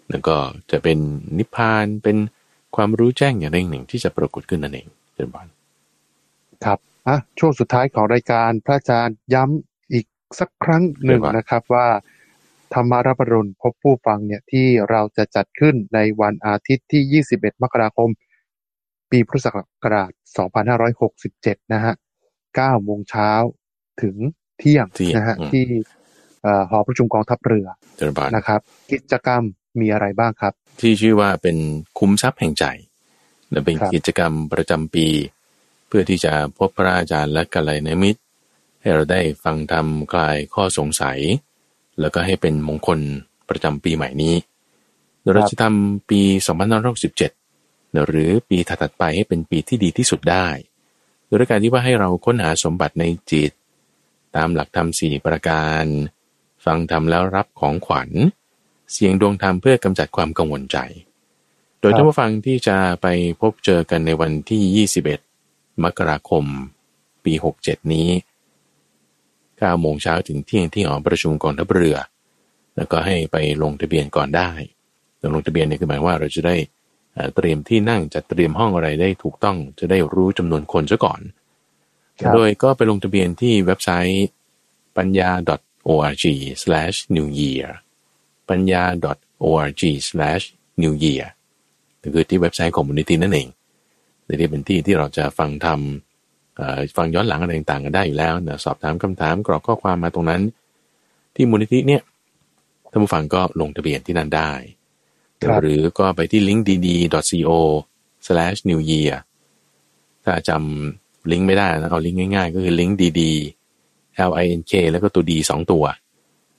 แล้วก็จะเป็นนิพพานเป็นความรู้แจ้งอย่างหนึ่งที่จะปรากฏขึ้นนั่นเองเจริญบานครับอะช่วงสุดท้ายของรายการพระอาจารย์ย้ำอีกสักครั้งหนึ่งเรียกว่านะครับว่าธรรมารับปรุณพบผู้ฟังเนี่ยที่เราจะจัดขึ้นในวันอาทิตย์ที่ 21 มกราคม ปีพุทธศักราช 2567 นะฮะ 9โมงเช้าถึงเที่ยงเที่ยงนะฮะอืมที่เอ่อหอประชุมกองทัพเรือเจริญบานนะครับ กิจกรรมมีอะไรบ้างครับ ที่ชื่อว่าเป็นคุ้มทรัพย์แห่งใจและเป็นครับกิจกรรมประจำปี เพื่อที่จะพบพระอาจารย์และกัลยาณมิตร ให้เราได้ฟังธรรมคลายข้อสงสัย แล้วก็ให้เป็นมงคลประจำปีใหม่นี้โดยเราจะทำปี 2567 หรือปีถัดๆไปให้เป็นปีที่ดีที่สุดได้ โดยการที่ว่าให้เราค้นหาสมบัติในจิต ตามหลักธรรมสี่ประการ ฟังธรรมแล้วรับของขวัญ เสียงดวงธรรมเพื่อกำจัดความกังวลใจ โดยท่านผู้ฟังที่จะไปพบเจอกันในวันที่ 21 มกราคม ปี 67 นี้9โมงเช้าถึงเที่ยงที่หอประชุมกองทัพเรือ แล้วก็ให้ไปลงทะเบียนก่อนได้ลงทะเบียนเนี่ยคือหมายว่าเราจะได้ เอ่อเตรียมที่นั่งจัดเตรียมห้องอะไรได้ถูกต้องจะได้รู้จำนวนคนซะก่อนครับโดยก็ไปลงทะเบียนที่เว็บไซต์ปัญญา .org/new year ปัญญา .org/new year ก็คือที่เว็บไซต์ของมูลนิธินั่นเองแต่ที่เป็นที่ที่เราจะฟังทำเอ่อฟังย้อนหลังอะไรต่างๆกันได้อยู่แล้วนะสอบถามคำถามกรอกข้อความมาตรงนั้น ที่มูลนิธิเนี่ยท่านผู้ฟังก็ลงทะเบียนที่นั่นได้ครับ หรือก็ไปที่ linkdd.co/new year ถ้าจำลิงก์ไม่ได้นะเอาลิงก์ง่ายๆ ก็คือลิงก์ dd l i n k แล้วก็ตัว d สองตัว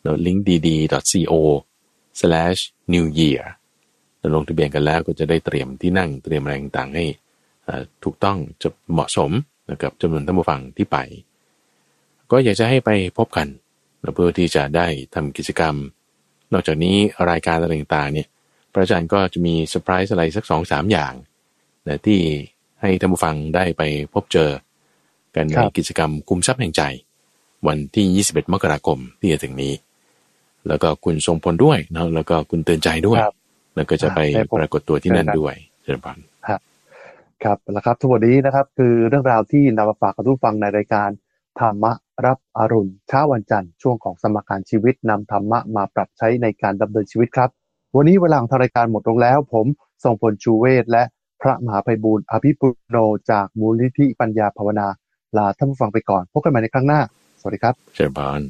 ล้ว linkdd.co slash new year เราลงทะเบียนกันแล้วก็จะได้เตรียมที่นั่งเตรียมอะไรต่างๆให้ถูกต้องจะเหมาะสมกับจำนวนท่านผู้ฟังที่ไป ก็อยากจะให้ไปพบกันเพื่อที่จะได้ทำกิจกรรม นอกจากนี้รายการอะไรต่างๆเนี่ย พระอาจารย์ก็จะมีเซอร์ไพรส์อะไรสักสองสามอย่างนะที่ให้ท่านผู้ฟังได้ไปพบเจอ กันในครับกิจกรรมคุมทรัพย์แห่งใจ วันที่ 21 มกราคมที่จะถึงนี้ แล้วก็คุณทรงพลด้วยนะแล้วก็คุณเตือนใจด้วยครับแล้วก็จะไปได้พบปรากฏตัวที่นั่นเจอกันด้วยเจริญพรครับแล้วครับทั้งหมดนี้นะครับ คือเรื่องราวที่นำมาฝากกับทุกฟังในรายการธรรมะรับอรุณเช้าวันจันทร์ช่วงของสมการชีวิตนำธรรมะมาปรับใช้ในการดำเนินชีวิตครับ วันนี้เวลาของทางรายการหมดลงแล้ว ผมทรงพลชูเวศและพระมหาไพบูลอภิปุโนจากมูลนิธิปัญญาภาวนา ลาท่านผู้ฟังไปก่อน พบกันใหม่ในครั้งหน้า สวัสดีครับเชิญพร